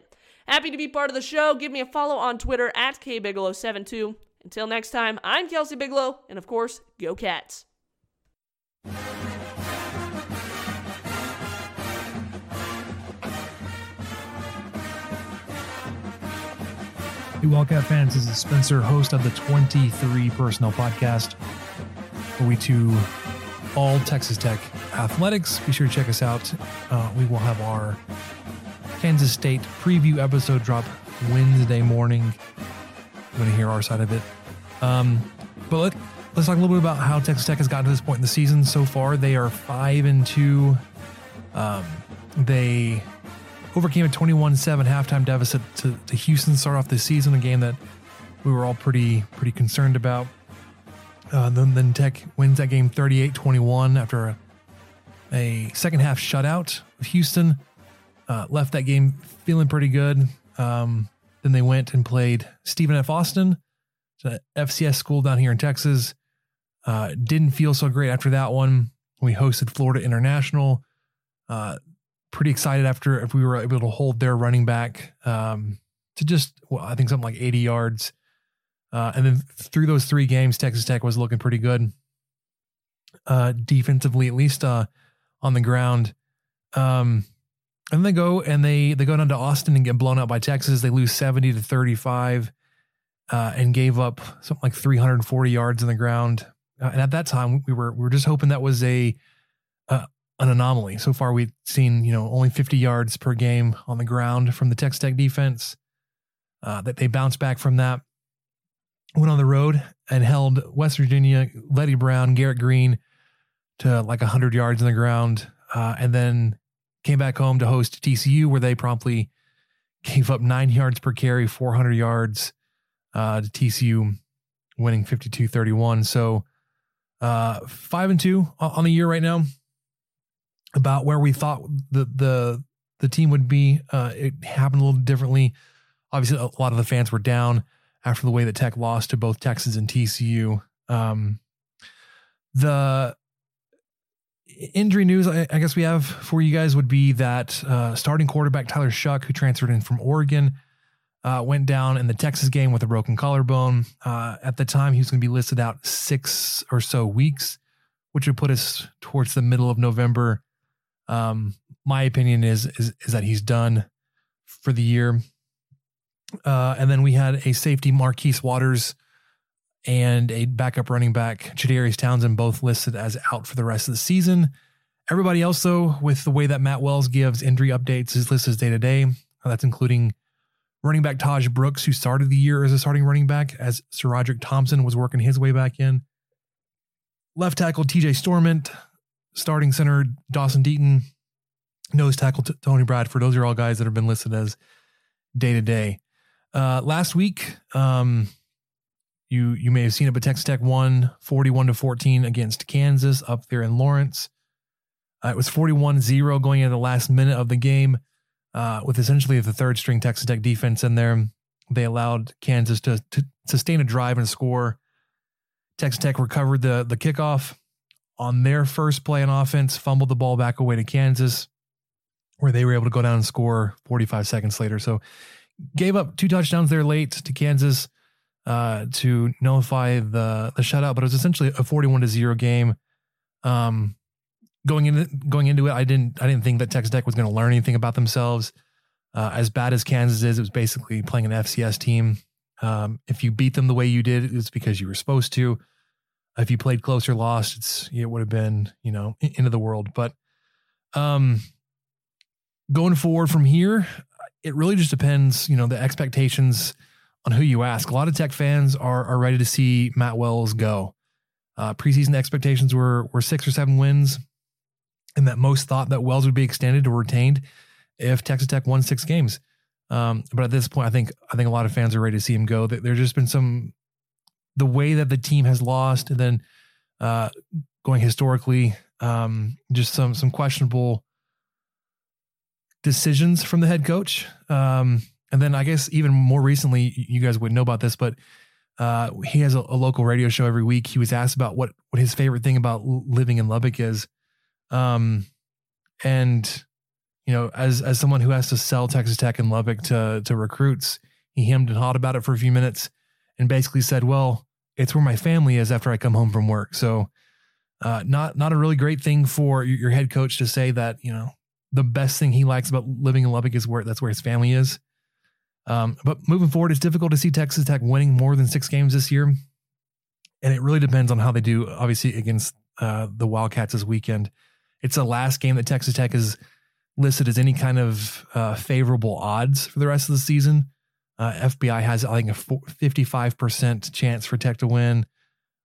Happy to be part of the show. Give me a follow on Twitter at KBigelow72. Until next time, I'm Kelsey Bigelow, and of course, go Cats. Hey, Wildcat fans, this is Spencer, host of the 23 Personnel Podcast, where we do all Texas Tech athletics. Be sure to check us out. Uh, we will have our Kansas State preview episode drop Wednesday morning. I'm going to hear our side of it. Um, but let, us talk a little bit about how Texas Tech has gotten to this point in the season so far. They are five and two. Um, they overcame a 21-7 halftime deficit to, to Houston to start off the season, a game that we were all pretty pretty concerned about. Uh, then, then Tech wins that game 38-21 after a, a, second half shutout of Houston. Uh, left that game feeling pretty good. Um, then they went and played Stephen F. Austin, FCS school down here in Texas. Uh, didn't feel so great after that one. We hosted Florida International. Uh, pretty excited after if we were able to hold their running back um, to just, well, I think something like 80 yards. Uh, and then through those three games, Texas Tech was looking pretty good uh, defensively, at least uh, on the ground. Um, and then they go and they they go down to Austin and get blown out by Texas. They lose 70 to 35 uh, and gave up something like 340 yards on the ground. Uh, and at that time, we were we were just hoping that was a an anomaly. So far, we've seen you know only 50 yards per game on the ground from the Texas Tech defense. Uh, that they bounced back from that, went on the road and held West Virginia, Leddie Brown, Garrett Greene to like 100 yards in the ground, uh, and then came back home to host TCU, where they promptly gave up nine yards per carry, 400 yards uh, to TCU, winning 52 31. So, uh, five and two on the year right now, about where we thought the the the team would be. Uh, it happened a little differently. Obviously, a lot of the fans were down after the way that Tech lost to both Texas and TCU. Um, the injury news I, I, guess we have for you guys would be that uh, starting quarterback Tyler Shough, who transferred in from Oregon, uh, went down in the Texas game with a broken collarbone. Uh, at the time, he was going to be listed out six or so weeks, which would put us towards the middle of November. Um, my opinion is, is is that he's done for the year. Uh, and then we had a safety Marquise Waters and a backup running back, Jadarius Townsend, both listed as out for the rest of the season. Everybody else, though, with the way that Matt Wells gives injury updates, is listed as day to day. That's including running back Tahj Brooks, who started the year as a starting running back, as SaRodorick Thompson was working his way back in. Left tackle TJ Storment, starting center Dawson Deaton, nose tackle t- Tony Bradford. Those are all guys that have been listed as day to day. Last week, um, you you may have seen it, but Texas Tech won 41 to 14 against Kansas up there in Lawrence. Uh, it was 41-0 going into the last minute of the game, uh, with essentially the third string Texas Tech defense in there. They allowed Kansas to, to sustain a drive and score. Texas Tech recovered the the kickoff on their first play on offense, fumbled the ball back away to Kansas, where they were able to go down and score 45 seconds later. So gave up two touchdowns there late to Kansas uh, to nullify the the shutout, but it was essentially a 41 to 0 game. Um, going into going into it, I didn't I didn't think that Texas Tech was going to learn anything about themselves. Uh, as bad as Kansas is, it was basically playing an FCS team. Um, if you beat them the way you did, it's because you were supposed to. If you played close or lost, it's it would have been you know into the world. But um, going forward from here, it really just depends. You know the expectations on who you ask. A lot of Tech fans are are ready to see Matt Wells go. Uh, preseason expectations were were six or seven wins, and that most thought that Wells would be extended or retained if Texas Tech won six games. Um, but at this point, I think I think a lot of fans are ready to see him go. There's just been some the way that the team has lost, and then uh, going historically, um, just some some questionable decisions from the head coach. Um, and then I guess even more recently, you guys would know about this, but uh, he has a, a, local radio show every week. He was asked about what what his favorite thing about living in Lubbock is, um, and you know, as as someone who has to sell Texas Tech in Lubbock to to recruits, he hemmed and hawed about it for a few minutes, and basically said, "Well, it's where my family is after I come home from work." So, uh, not not a really great thing for your head coach to say that you know the best thing he likes about living in Lubbock is where that's where his family is. Um, but moving forward, it's difficult to see Texas Tech winning more than six games this year. And it really depends on how they do, obviously, against uh, the Wildcats this weekend. It's the last game that Texas Tech is listed as any kind of uh, favorable odds for the rest of the season. Uh, FPI has, I think, a 55% chance for Tech to win.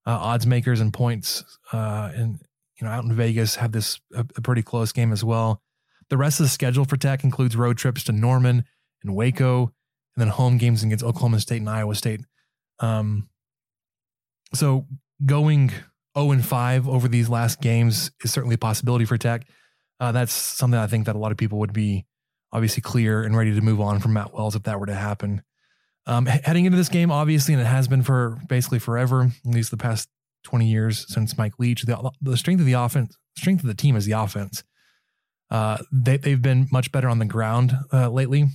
Uh, odds makers and points, uh, and you know, out in Vegas have this a, a pretty close game as well. The rest of the schedule for Tech includes road trips to Norman and Waco, and then home games against Oklahoma State and Iowa State. Um, so going 0 and 5 over these last games is certainly a possibility for Tech. Uh, that's something I think that a lot of people would be obviously clear and ready to move on from Matt Wells if that were to happen. Um, heading into this game, obviously, and it has been for basically forever, at least the past 20 years since Mike Leach, the, the strength of the offense, strength of the team is the offense. Uh, they, they've been much better on the ground uh, lately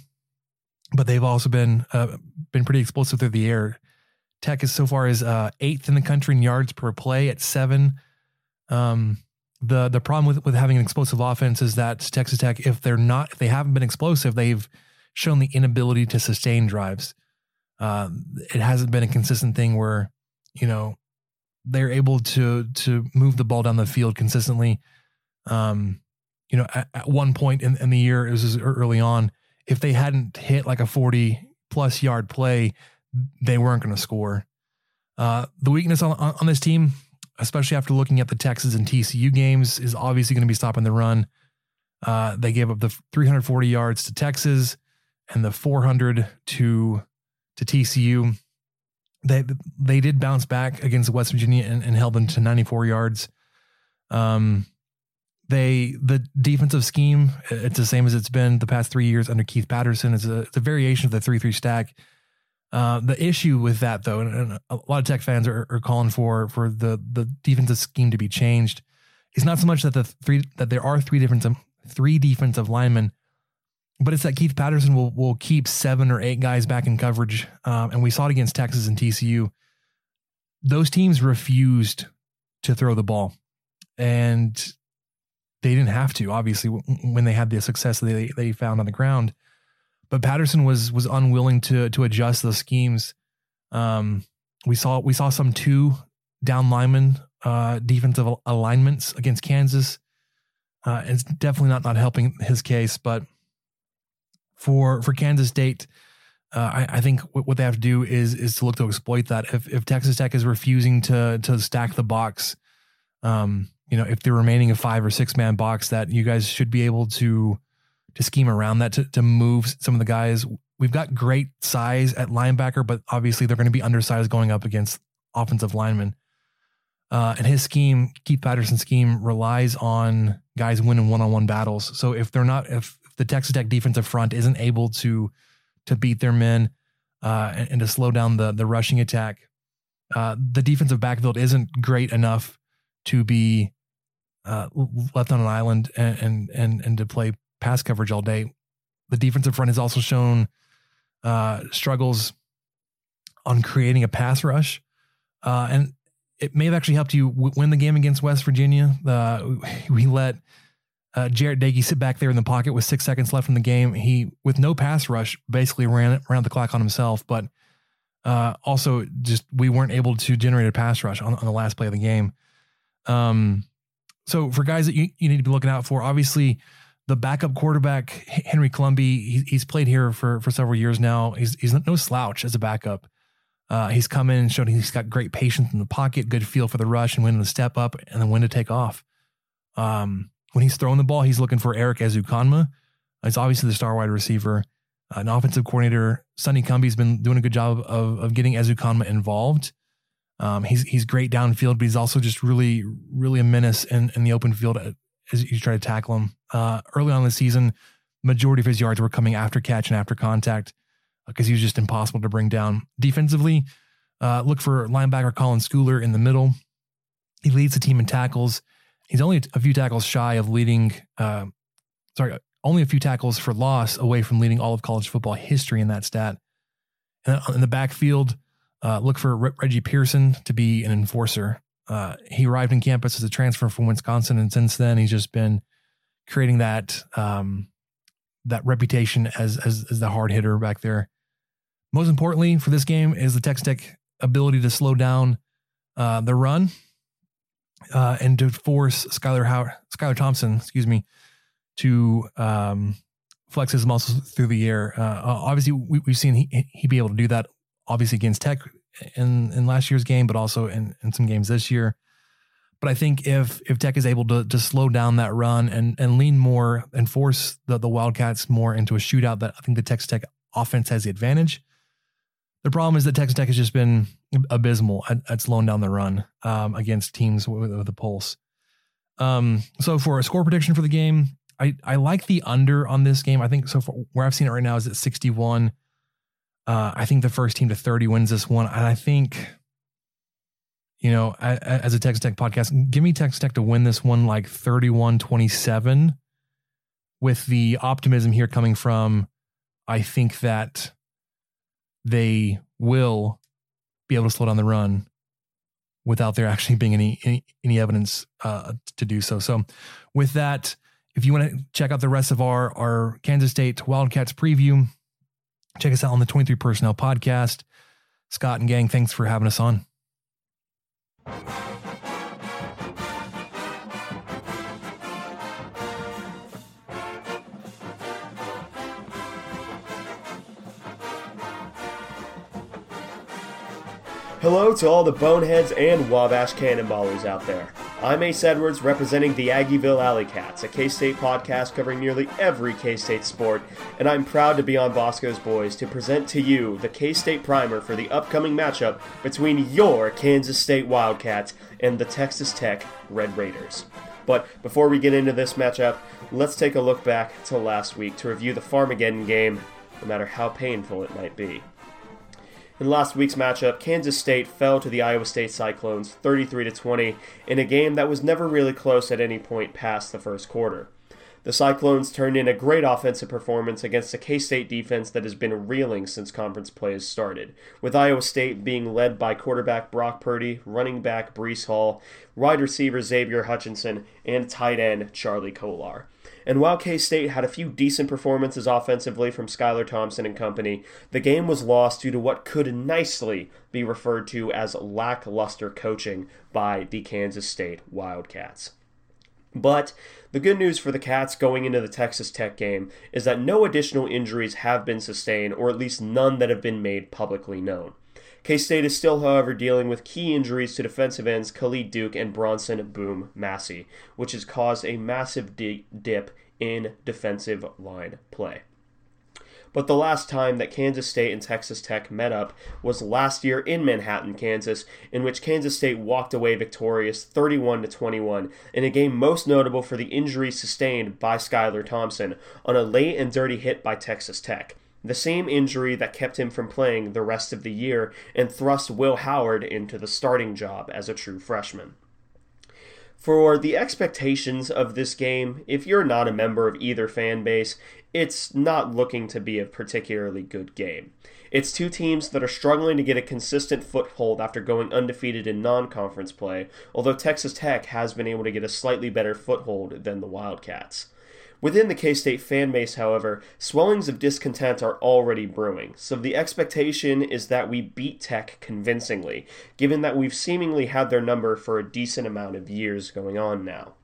but they've also been uh, been pretty explosive through the air. Tech is so far as uh, eighth in the country in yards per play at seven. Um, the the problem with with having an explosive offense is that Texas Tech, if they're not, if they haven't been explosive, they've shown the inability to sustain drives. Uh, it hasn't been a consistent thing where you know they're able to to move the ball down the field consistently. Um, you know, at, at one point in, in the year, it was early on, if they hadn't hit like a 40 plus yard play, they weren't going to score. Uh, the weakness on, on this team, especially after looking at the Texas and TCU games, is obviously going to be stopping the run. Uh, they gave up the 340 yards to Texas and the 400 to to TCU. They they did bounce back against West Virginia and, and held them to 94 yards. Um, they the defensive scheme it's the same as it's been the past three years under Keith Patterson. It's a, it's a variation of the three three stack. Uh, the issue with that, though, and, a lot of Tech fans are, are calling for for the the defensive scheme to be changed. is not so much that the three that there are three different three defensive linemen, but it's that Keith Patterson will will keep seven or eight guys back in coverage, um, and we saw it against Texas and TCU. Those teams refused to throw the ball, and they didn't have to, obviously, when they had the success they they found on the ground. But Patterson was was unwilling to to adjust those schemes. Um, we saw we saw some two down lineman uh, defensive alignments against Kansas. Uh, it's definitely not not helping his case, but for for Kansas State, uh, I, I, think what they have to do is is to look to exploit that. If if Texas Tech is refusing to to stack the box, um, you know, if they're remaining a five or six man box, that you guys should be able to to scheme around that to, to move some of the guys. We've got great size at linebacker, but obviously they're going to be undersized going up against offensive linemen. Uh, and his scheme, Keith Patterson's scheme, relies on guys winning one-on-one battles. So if they're not, if the Texas Tech defensive front isn't able to to beat their men uh, and, and, to slow down the the rushing attack, uh, the defensive backfield isn't great enough to be uh, left on an island and, and and and to play pass coverage all day. The defensive front has also shown uh, struggles on creating a pass rush, uh, and it may have actually helped you w- win the game against West Virginia. Uh, we let uh, Jarret Doege sit back there in the pocket with six seconds left in the game. He, with no pass rush, basically ran around the clock on himself, but uh, also just we weren't able to generate a pass rush on, on the last play of the game. Um, so for guys that you, you need to be looking out for, obviously the backup quarterback Henry Colombi, he, he's played here for for several years now. He's he's no slouch as a backup. Uh, he's come in and showed he's got great patience in the pocket, good feel for the rush, and when to step up and then when to take off. Um, when he's throwing the ball, he's looking for Erik Ezukanma. He's obviously the star wide receiver. Uh, an offensive coordinator, Sonny Cumbie's been doing a good job of of getting Ezukanma involved. Um, he's he's great downfield, but he's also just really really a menace in, in the open field as you try to tackle him. Uh, early on in the season, majority of his yards were coming after catch and after contact because uh, he was just impossible to bring down. Defensively, uh, look for linebacker Colin Schooler in the middle. He leads the team in tackles. He's only a few tackles shy of leading. Uh, sorry, only a few tackles for loss away from leading all of college football history in that stat. And in the backfield, uh, look for Reggie Pearson to be an enforcer. Uh, he arrived in campus as a transfer from Wisconsin, and since then he's just been creating that um, that reputation as, as as the hard hitter back there. Most importantly for this game is the Texas Tech ability to slow down uh, the run uh, and to force Skylar Howard, Skylar Thompson, excuse me, to um, flex his muscles through the air. Uh, obviously, we, have seen he he be able to do that. Obviously against Tech in in last year's game, but also in, in some games this year. But I think if if Tech is able to to slow down that run and and lean more and force the the Wildcats more into a shootout, that I think the Texas Tech offense has the advantage. The problem is that Texas Tech has just been abysmal at, at slowing down the run um, against teams with, with a pulse. Um, so for a score prediction for the game, I I like the under on this game. I think so far where I've seen it right now is at 61. Uh, I think the first team to 30 wins this one. And I think, you know, as a Texas Tech podcast, give me Texas Tech to win this one like 31 27 with the optimism here coming from I think that they will be able to slow down the run without there actually being any any, any evidence uh, to do so. So, with that, if you want to check out the rest of our our Kansas State Wildcats preview, check us out on the 23 Personnel podcast. Scott and gang, thanks for having us on. Hello to all the boneheads and Wabash cannonballers out there. I'm Ace Edwards representing the Aggieville Alley Cats, a K State podcast covering nearly every K State sport, and I'm proud to be on Bosco's Boys to present to you the K State primer for the upcoming matchup between your Kansas State Wildcats and the Texas Tech Red Raiders. But before we get into this matchup, let's take a look back to last week to review the Farmageddon game, no matter how painful it might be. In last week's matchup, Kansas State fell to the Iowa State Cyclones 33 to 20 in a game that was never really close at any point past the first quarter. The Cyclones turned in a great offensive performance against a K State defense that has been reeling since conference play has started, with Iowa State being led by quarterback Brock Purdy, running back Breece Hall, wide receiver Xavier Hutchinson, and tight end Charlie Kolar. And while K State had a few decent performances offensively from Skylar Thompson and company, the game was lost due to what could nicely be referred to as lackluster coaching by the Kansas State Wildcats. But the good news for the Cats going into the Texas Tech game is that no additional injuries have been sustained, or at least none that have been made publicly known. K State is still, however, dealing with key injuries to defensive ends Khalid Duke and Bronson Boom Massey, which has caused a massive di- dip in defensive line play. But the last time that Kansas State and Texas Tech met up was last year in Manhattan, Kansas, in which Kansas State walked away victorious 31 to 21 in a game most notable for the injury sustained by Skylar Thompson on a late and dirty hit by Texas Tech the same injury that kept him from playing the rest of the year and thrust Will Howard into the starting job as a true freshman. For the expectations of this game, if you're not a member of either fan base, it's not looking to be a particularly good game. It's two teams that are struggling to get a consistent foothold after going undefeated in non conference play, although Texas Tech has been able to get a slightly better foothold than the Wildcats. Within the K State fan base, however, swellings of discontent are already brewing, so the expectation is that we beat Tech convincingly, given that we've seemingly had their number for a decent amount of years going on now.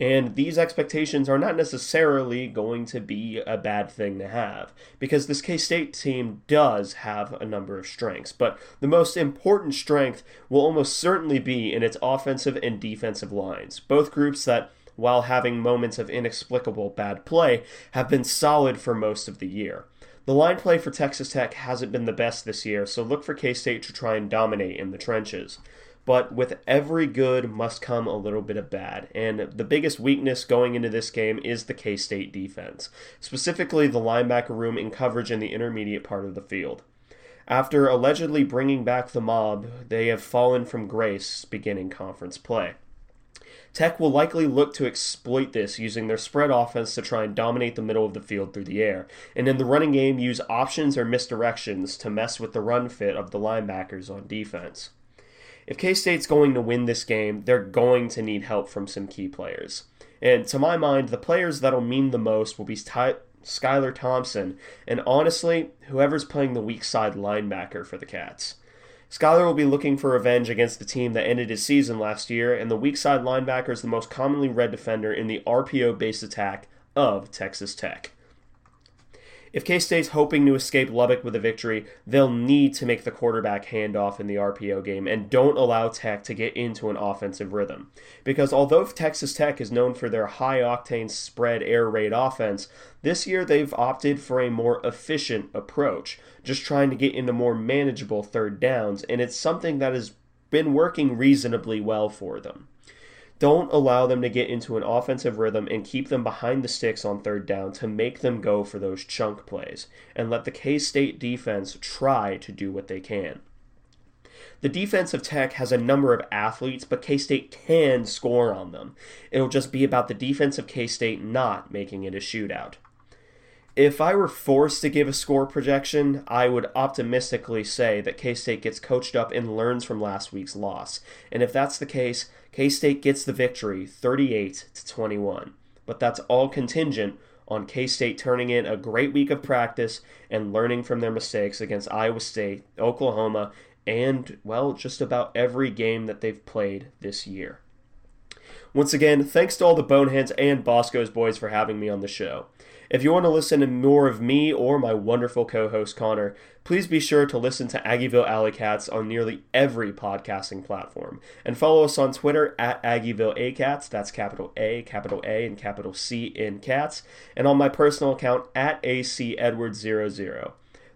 And these expectations are not necessarily going to be a bad thing to have, because this K State team does have a number of strengths. But the most important strength will almost certainly be in its offensive and defensive lines, both groups that while having moments of inexplicable bad play, have been solid for most of the year. The line play for Texas Tech hasn't been the best this year, so look for K State to try and dominate in the trenches. But with every good must come a little bit of bad, and the biggest weakness going into this game is the K State defense, specifically the linebacker room in coverage in the intermediate part of the field. After allegedly bringing back the mob, they have fallen from grace beginning conference play. Tech will likely look to exploit this using their spread offense to try and dominate the middle of the field through the air, and in the running game use options or misdirections to mess with the run fit of the linebackers on defense. If K State's going to win this game, they're going to need help from some key players. And to my mind, the players that'll mean the most will be Ty- Skylar Thompson, and honestly, whoever's playing the weak side linebacker for the Cats. Skylar will be looking for revenge against the team that ended his season last year, and the weak side linebacker is the most commonly read defender in the RPO based attack of Texas Tech. If K State's hoping to escape Lubbock with a victory, they'll need to make the quarterback handoff in the RPO game and don't allow Tech to get into an offensive rhythm. Because although Texas Tech is known for their high octane spread air raid offense, this year they've opted for a more efficient approach, just trying to get into more manageable third downs, and it's something that has been working reasonably well for them. Don't allow them to get into an offensive rhythm and keep them behind the sticks on third down to make them go for those chunk plays, and let the K State defense try to do what they can. The defensive tech has a number of athletes, but K State can score on them. It'll just be about the defense of K State not making it a shootout. If I were forced to give a score projection, I would optimistically say that K State gets coached up and learns from last week's loss. And if that's the case, K State gets the victory 38 to 21. But that's all contingent on K State turning in a great week of practice and learning from their mistakes against Iowa State, Oklahoma, and, well, just about every game that they've played this year. Once again, thanks to all the Boneheads and Bosco's boys for having me on the show. If you want to listen to more of me or my wonderful co host Connor, please be sure to listen to Aggieville Alley Cats on nearly every podcasting platform. And follow us on Twitter at Aggieville ACats, that's capital A, capital A, and capital C in cats, and on my personal account at AC Edwards00.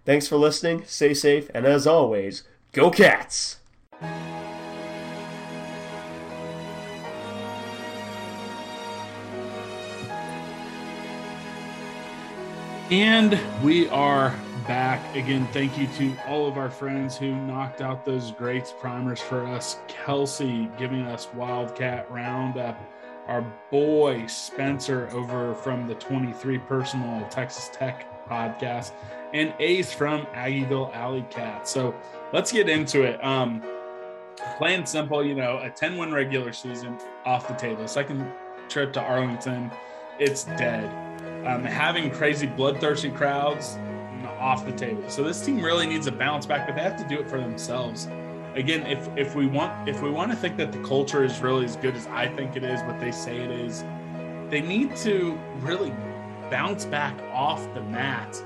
Thanks for listening, stay safe, and as always, go cats! And we are back again. Thank you to all of our friends who knocked out those great primers for us. Kelsey giving us Wildcat Roundup. Our boy Spencer over from the 23 Personnel Texas Tech podcast, and Ace from Aggieville Alley Cat. So let's get into it. Um, plain simple, you know, a 10 win regular season off the table. Second trip to Arlington, it's dead um, having crazy bloodthirsty crowds off the table. So this team really needs a bounce back, but they have to do it for themselves. Again, if if we want if we want to think that the culture is really as good as I think it is, what they say it is, they need to really bounce back off the mat.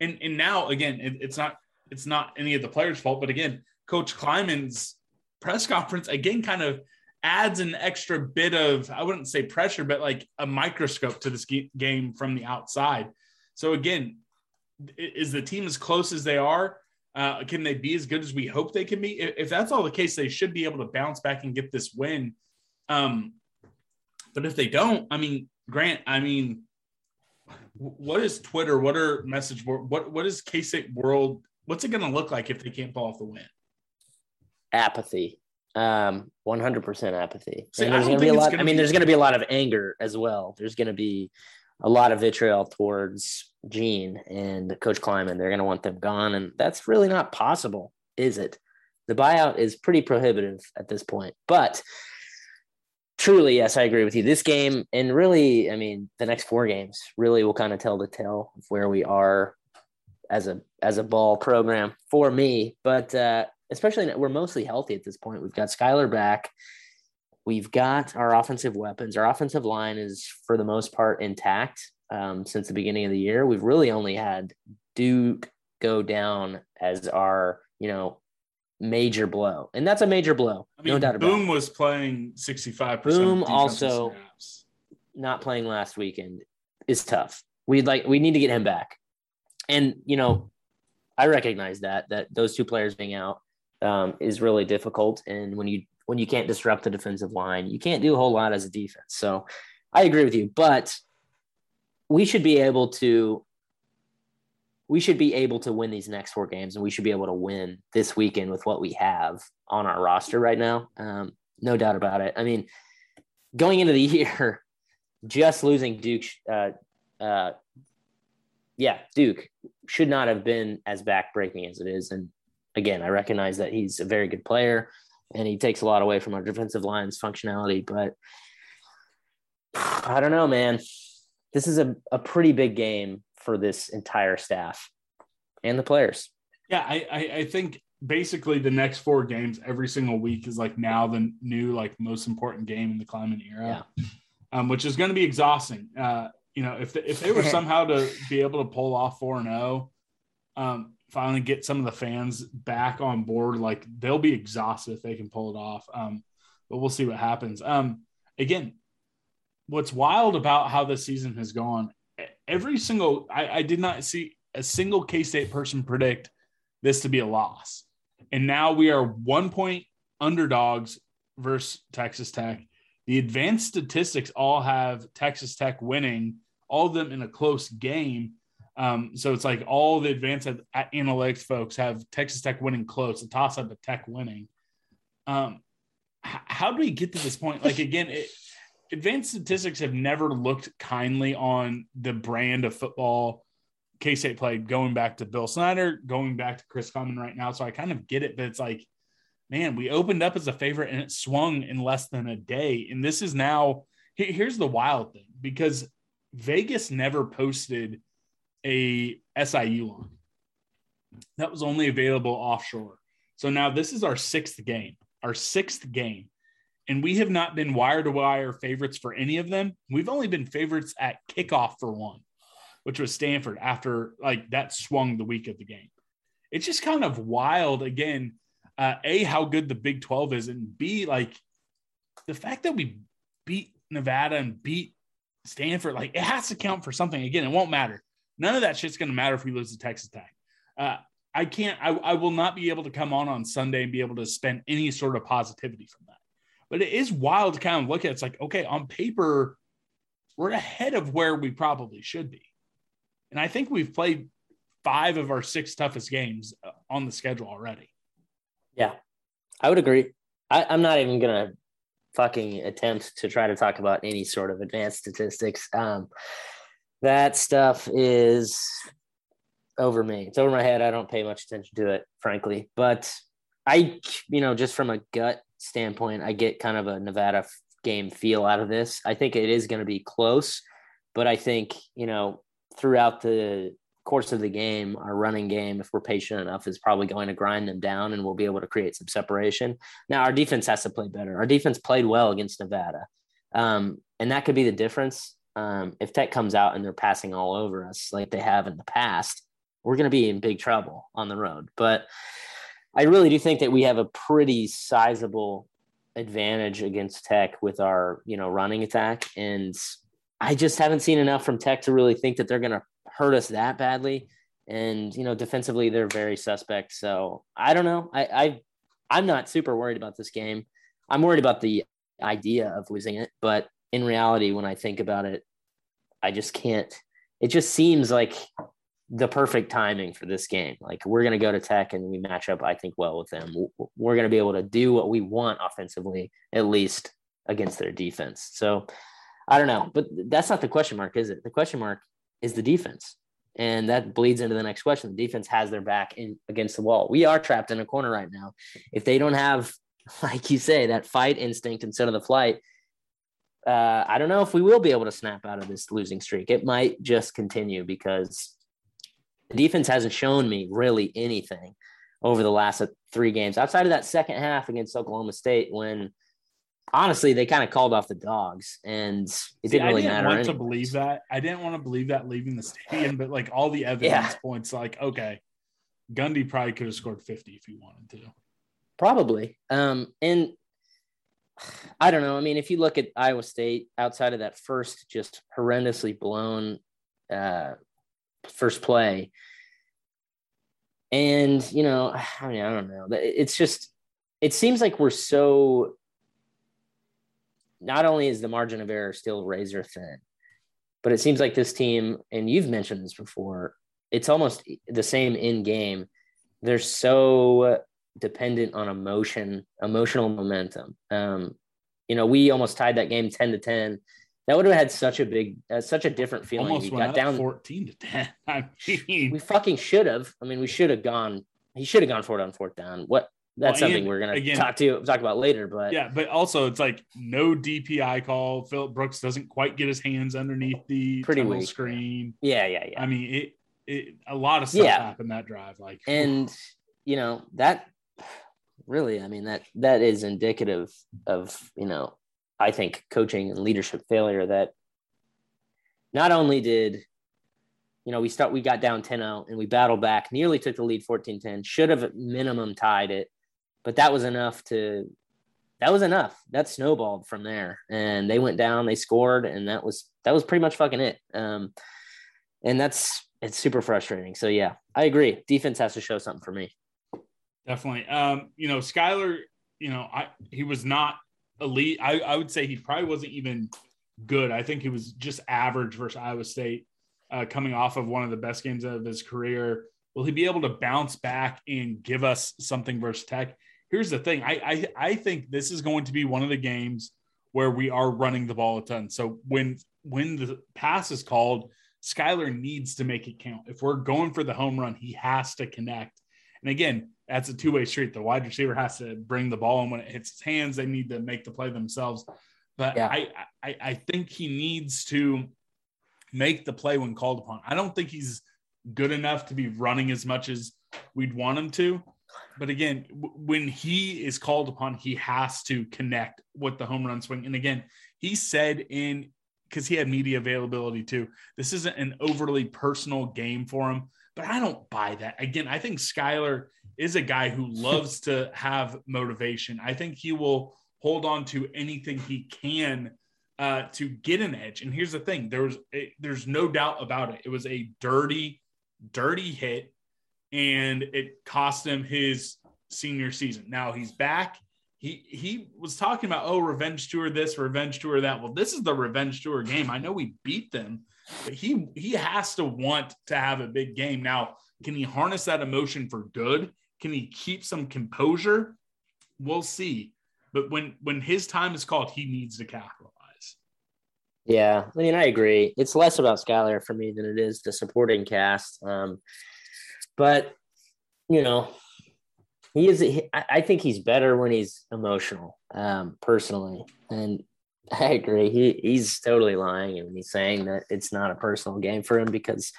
And and now again, it, it's not it's not any of the players' fault, but again, Coach Klieman's press conference again kind of adds an extra bit of I wouldn't say pressure, but like a microscope to this game from the outside. So again, is the team as close as they are? Uh, can they be as good as we hope they can be? If that's all the case, they should be able to bounce back and get this win. Um, but if they don't, I mean, Grant, I mean, what is Twitter? What are message board? What what is K State world? What's it going to look like if they can't pull off the win? Apathy. Um, 100% apathy. See, and there's going to be a lot. I mean, be... there's going to be a lot of anger as well. There's going to be a lot of vitriol towards Gene and Coach Klieman. They're going to want them gone, and that's really not possible, is it? The buyout is pretty prohibitive at this point. But truly, yes, I agree with you. This game, and really, I mean, the next four games really will kind of tell the tale of where we are as a as a ball program for me. But uh, especially we're mostly healthy at this point. We've got Skylar back. We've got our offensive weapons. Our offensive line is for the most part intact um, since the beginning of the year. We've really only had Duke go down as our, you know, major blow, and that's a major blow. I mean, no doubt about Boom it. was playing sixty-five percent. Boom also snaps. not playing last weekend is tough. We'd like we need to get him back, and you know, I recognize that that those two players being out um, is really difficult. And when you when you can't disrupt the defensive line, you can't do a whole lot as a defense. So I agree with you, but we should be able to we should be able to win these next four games and we should be able to win this weekend with what we have on our roster right now. Um, no doubt about it. I mean, going into the <laughs> year, just losing Duke, uh, uh, yeah, Duke should not have been as backbreaking as it is. And again, I recognize that he's a very good player and he takes a lot away from our defensive line's functionality. But <sighs> I don't know, man. This is a, a pretty big game for this entire staff and the players. Yeah, I, I, I think basically the next four games every single week is like now the new like most important game in the Klieman era, yeah. um, which is going to be exhausting. Uh, you know, if if they were <laughs> somehow to be able to pull off four and zero, oh, um, finally get some of the fans back on board, like they'll be exhausted if they can pull it off. Um, but we'll see what happens. Um, again, what's wild about how this season has gone, every single I, I did not see a single K State person predict this to be a loss. And now we are one point underdogs versus Texas Tech. The advanced statistics all have Texas Tech winning, all of them in a close game. Um, so it's like all the advanced analytics folks have Texas Tech winning close, a toss up, but Tech winning. Um, h- how do we get to this point? Like again, it, advanced statistics have never looked kindly on the brand of football K State played going back to Bill Snyder, going back to Chris Klieman right now. So I kind of get it, but it's like, man, we opened up as a favorite and it swung in less than a day. And this is now, here's the wild thing because Vegas never posted a SIU line that was only available offshore. So now this is our sixth game, our sixth game. And we have not been wire to wire favorites for any of them. We've only been favorites at kickoff for one, which was Stanford after like that swung the week of the game. It's just kind of wild again. Uh, a, how good the Big 12 is, and B, like the fact that we beat Nevada and beat Stanford, like it has to count for something. Again, it won't matter. None of that shit's going to matter if we lose to Texas Tech. Uh, I can't, I, I will not be able to come on on Sunday and be able to spend any sort of positivity from that. But it is wild to kind of look at. It's like, okay, on paper, we're ahead of where we probably should be. And I think we've played five of our six toughest games uh, on the schedule already. Yeah, I would agree. I, I'm not even going to fucking attempt to try to talk about any sort of advanced statistics. Um, that stuff is over me. It's over my head. I don't pay much attention to it, frankly. But I, you know, just from a gut standpoint, I get kind of a Nevada game feel out of this. I think it is going to be close, but I think, you know, throughout the course of the game, our running game, if we're patient enough, is probably going to grind them down and we'll be able to create some separation. Now, our defense has to play better. Our defense played well against Nevada. Um, and that could be the difference. Um, if Tech comes out and they're passing all over us like they have in the past, we're going to be in big trouble on the road. But I really do think that we have a pretty sizable advantage against Tech with our, you know, running attack. And I just haven't seen enough from Tech to really think that they're going to hurt us that badly. And, you know, defensively, they're very suspect. So I don't know. I, I I'm not super worried about this game. I'm worried about the idea of losing it. But in reality, when I think about it, I just can't. It just seems like the perfect timing for this game. Like we're going to go to Tech and we match up, I think, well with them. We're going to be able to do what we want offensively, at least against their defense. So I don't know, but that's not the question mark, is it? The question mark is the defense. And that bleeds into the next question. The defense has their back in against the wall. We are trapped in a corner right now. If they don't have, <laughs> like you say, that fight instinct instead of the flight, uh, I don't know if we will be able to snap out of this losing streak. It might just continue because the defense hasn't shown me really anything over the last three games outside of that second half against Oklahoma State when honestly they kind of called off the dogs and it See, didn't really matter. I didn't matter. want anyways. to believe that. I didn't want to believe that leaving the stadium, but like all the evidence Yeah. points like, okay, Gundy probably could have scored 50 if he wanted to. Probably. Um, and I don't know. I mean, if you look at Iowa State outside of that first just horrendously blown uh, first play, and you know, I mean, I don't know. It's just, it seems like we're so. Not only is the margin of error still razor thin, but it seems like this team, and you've mentioned this before, it's almost the same in game. They're so dependent on emotion, emotional momentum. Um, you know, we almost tied that game 10 to 10. That would have had such a big, uh, such a different feeling. Almost we got down 14 to 10. <laughs> I mean, We fucking should have. I mean, we should have gone. He should have gone for it on fourth down. What? That's Well, something we're gonna again- talk to talk about later. But yeah, but also it's like no DPI call. Phillip Brooks doesn't quite get his hands underneath the Pretty tunnel weak. screen. yeah, yeah, yeah. I mean, it, it a lot of stuff Yeah. happened that drive. Like, and you know that really i mean that that is indicative of you know i think coaching and leadership failure that not only did you know we start we got down 10-0 and we battled back nearly took the lead 14-10 should have minimum tied it but that was enough to that was enough. That snowballed from there. And they went down they scored and that was that was pretty much fucking it. Um and that's it's super frustrating. So yeah i agree. Defense has to show something for me Definitely. Um, you know, Skylar, you know, I he was not elite. I, I would say he probably wasn't even good. I think he was just average versus Iowa State, uh, coming off of one of the best games of his career. Will he be able to bounce back and give us something versus Tech? Here's the thing. I, I I think this is going to be one of the games where we are running the ball a ton. So when when the pass is called, Skylar needs to make it count. If we're going for the home run, he has to connect. And again, that's a two way street. The wide receiver has to bring the ball, and when it hits his hands, they need to make the play themselves. But yeah. I, I, I think he needs to make the play when called upon. I don't think he's good enough to be running as much as we'd want him to. But again, w- when he is called upon, he has to connect with the home run swing. And again, he said in because he had media availability too. This isn't an overly personal game for him, but I don't buy that. Again, I think Skylar is a guy who loves to have motivation. I think he will hold on to anything he can uh, to get an edge. And here's the thing: there was a, there's no doubt about it. It was a dirty, dirty hit, and it cost him his senior season. Now he's back he he was talking about oh revenge tour this revenge tour that well this is the revenge tour game i know we beat them but he he has to want to have a big game now can he harness that emotion for good can he keep some composure we'll see but when when his time is called he needs to capitalize yeah i mean i agree it's less about skylar for me than it is the supporting cast um but you know he is. He, I think he's better when he's emotional, um, personally. And <laughs> I agree. He he's totally lying when he's saying that it's not a personal game for him because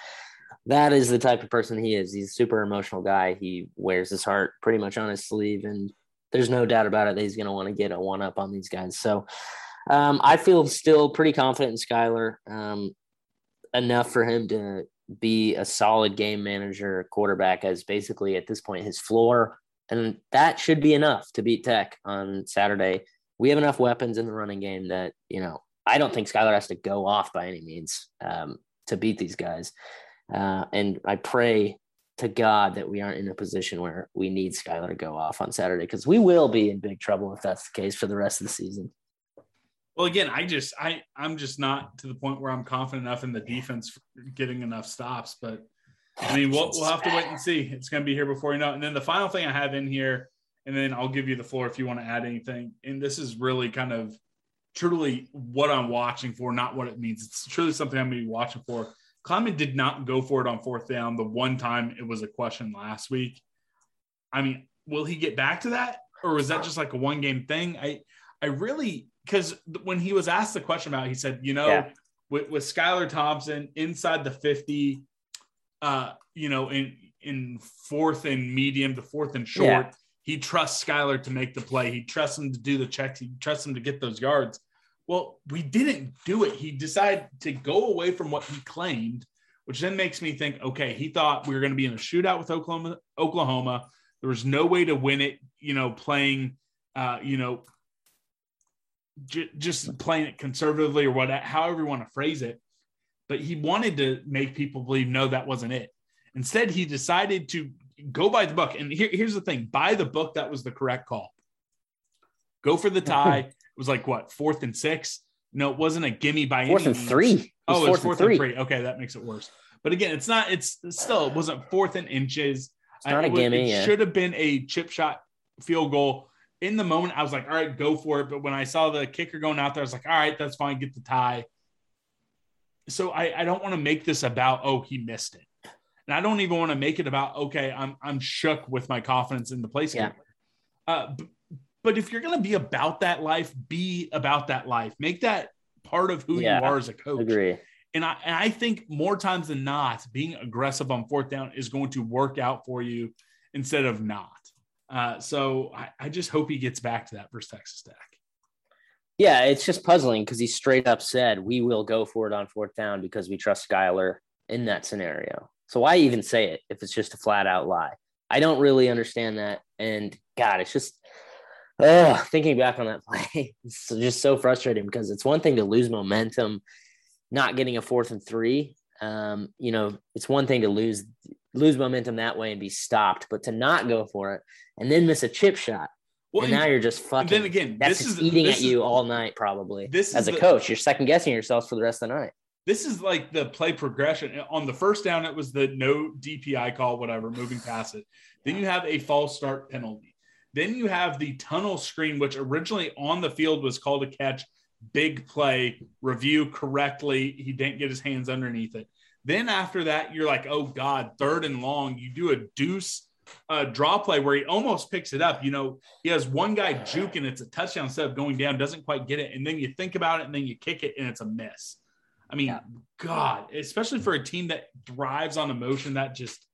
that is the type of person he is. He's a super emotional guy. He wears his heart pretty much on his sleeve, and there's no doubt about it that he's going to want to get a one up on these guys. So um, I feel still pretty confident in Skylar um, enough for him to be a solid game manager quarterback as basically at this point his floor and that should be enough to beat Tech on Saturday. We have enough weapons in the running game that, you know, I don't think Skylar has to go off by any means um, to beat these guys. Uh, and I pray to God that we aren't in a position where we need Skylar to go off on Saturday because we will be in big trouble if that's the case for the rest of the season. Well, again, I just I I'm just not to the point where I'm confident enough in the defense getting enough stops, but I mean, we'll, we'll have to wait and see. It's going to be here before you know. And then the final thing I have in here, and then I'll give you the floor if you want to add anything. And this is really kind of truly what I'm watching for, not what it means. It's truly something I'm going to be watching for. Klieman did not go for it on fourth down the one time it was a question last week. I mean, will he get back to that? Or was that just like a one game thing? I I really because when he was asked the question about it, he said, you know, yeah. with, with Skylar Thompson inside the 50, uh, you know, in in fourth and medium to fourth and short. Yeah. He trusts Skylar to make the play. He trusts him to do the checks. He trusts him to get those yards. Well, we didn't do it. He decided to go away from what he claimed, which then makes me think, okay, he thought we were going to be in a shootout with Oklahoma. Oklahoma. There was no way to win it, you know, playing, uh, you know, j- just playing it conservatively or what, however you want to phrase it but he wanted to make people believe no, that wasn't it. Instead, he decided to go by the book. And here, here's the thing: by the book, that was the correct call. Go for the <laughs> tie. It was like what fourth and six. No, it wasn't a gimme by fourth any and three. Oh, it was fourth and three. Okay, that makes it worse. But again, it's not. It's still it wasn't fourth and inches. It's not a gimme. It yeah. should have been a chip shot field goal. In the moment, I was like, all right, go for it. But when I saw the kicker going out there, I was like, all right, that's fine. Get the tie so I, I don't want to make this about oh he missed it, and I don't even want to make it about okay I'm I'm shook with my confidence in the place. Yeah. Uh, but if you're going to be about that life, be about that life. Make that part of who yeah, you are as a coach. Agree. And I, and I think more times than not, being aggressive on fourth down is going to work out for you instead of not. Uh, so I, I just hope he gets back to that versus Texas Tech. Yeah, it's just puzzling because he straight up said we will go for it on fourth down because we trust Skylar in that scenario. So why even say it if it's just a flat out lie? I don't really understand that. And God, it's just ugh, thinking back on that play, <laughs> it's just so frustrating because it's one thing to lose momentum, not getting a fourth and three. Um, you know, it's one thing to lose lose momentum that way and be stopped, but to not go for it and then miss a chip shot well, and now you're just fucking. Then again, that's this is eating at you all night, probably. This as a the, coach, you're second guessing yourself for the rest of the night. This is like the play progression. On the first down, it was the no DPI call, whatever, moving past it. Then you have a false start penalty. Then you have the tunnel screen, which originally on the field was called a catch, big play, review correctly. He didn't get his hands underneath it. Then after that, you're like, oh God, third and long. You do a deuce uh, draw play where he almost picks it up. You know, he has one guy juke and it's a touchdown instead of going down, doesn't quite get it. And then you think about it and then you kick it and it's a miss. I mean, yeah. God, especially for a team that thrives on emotion, that just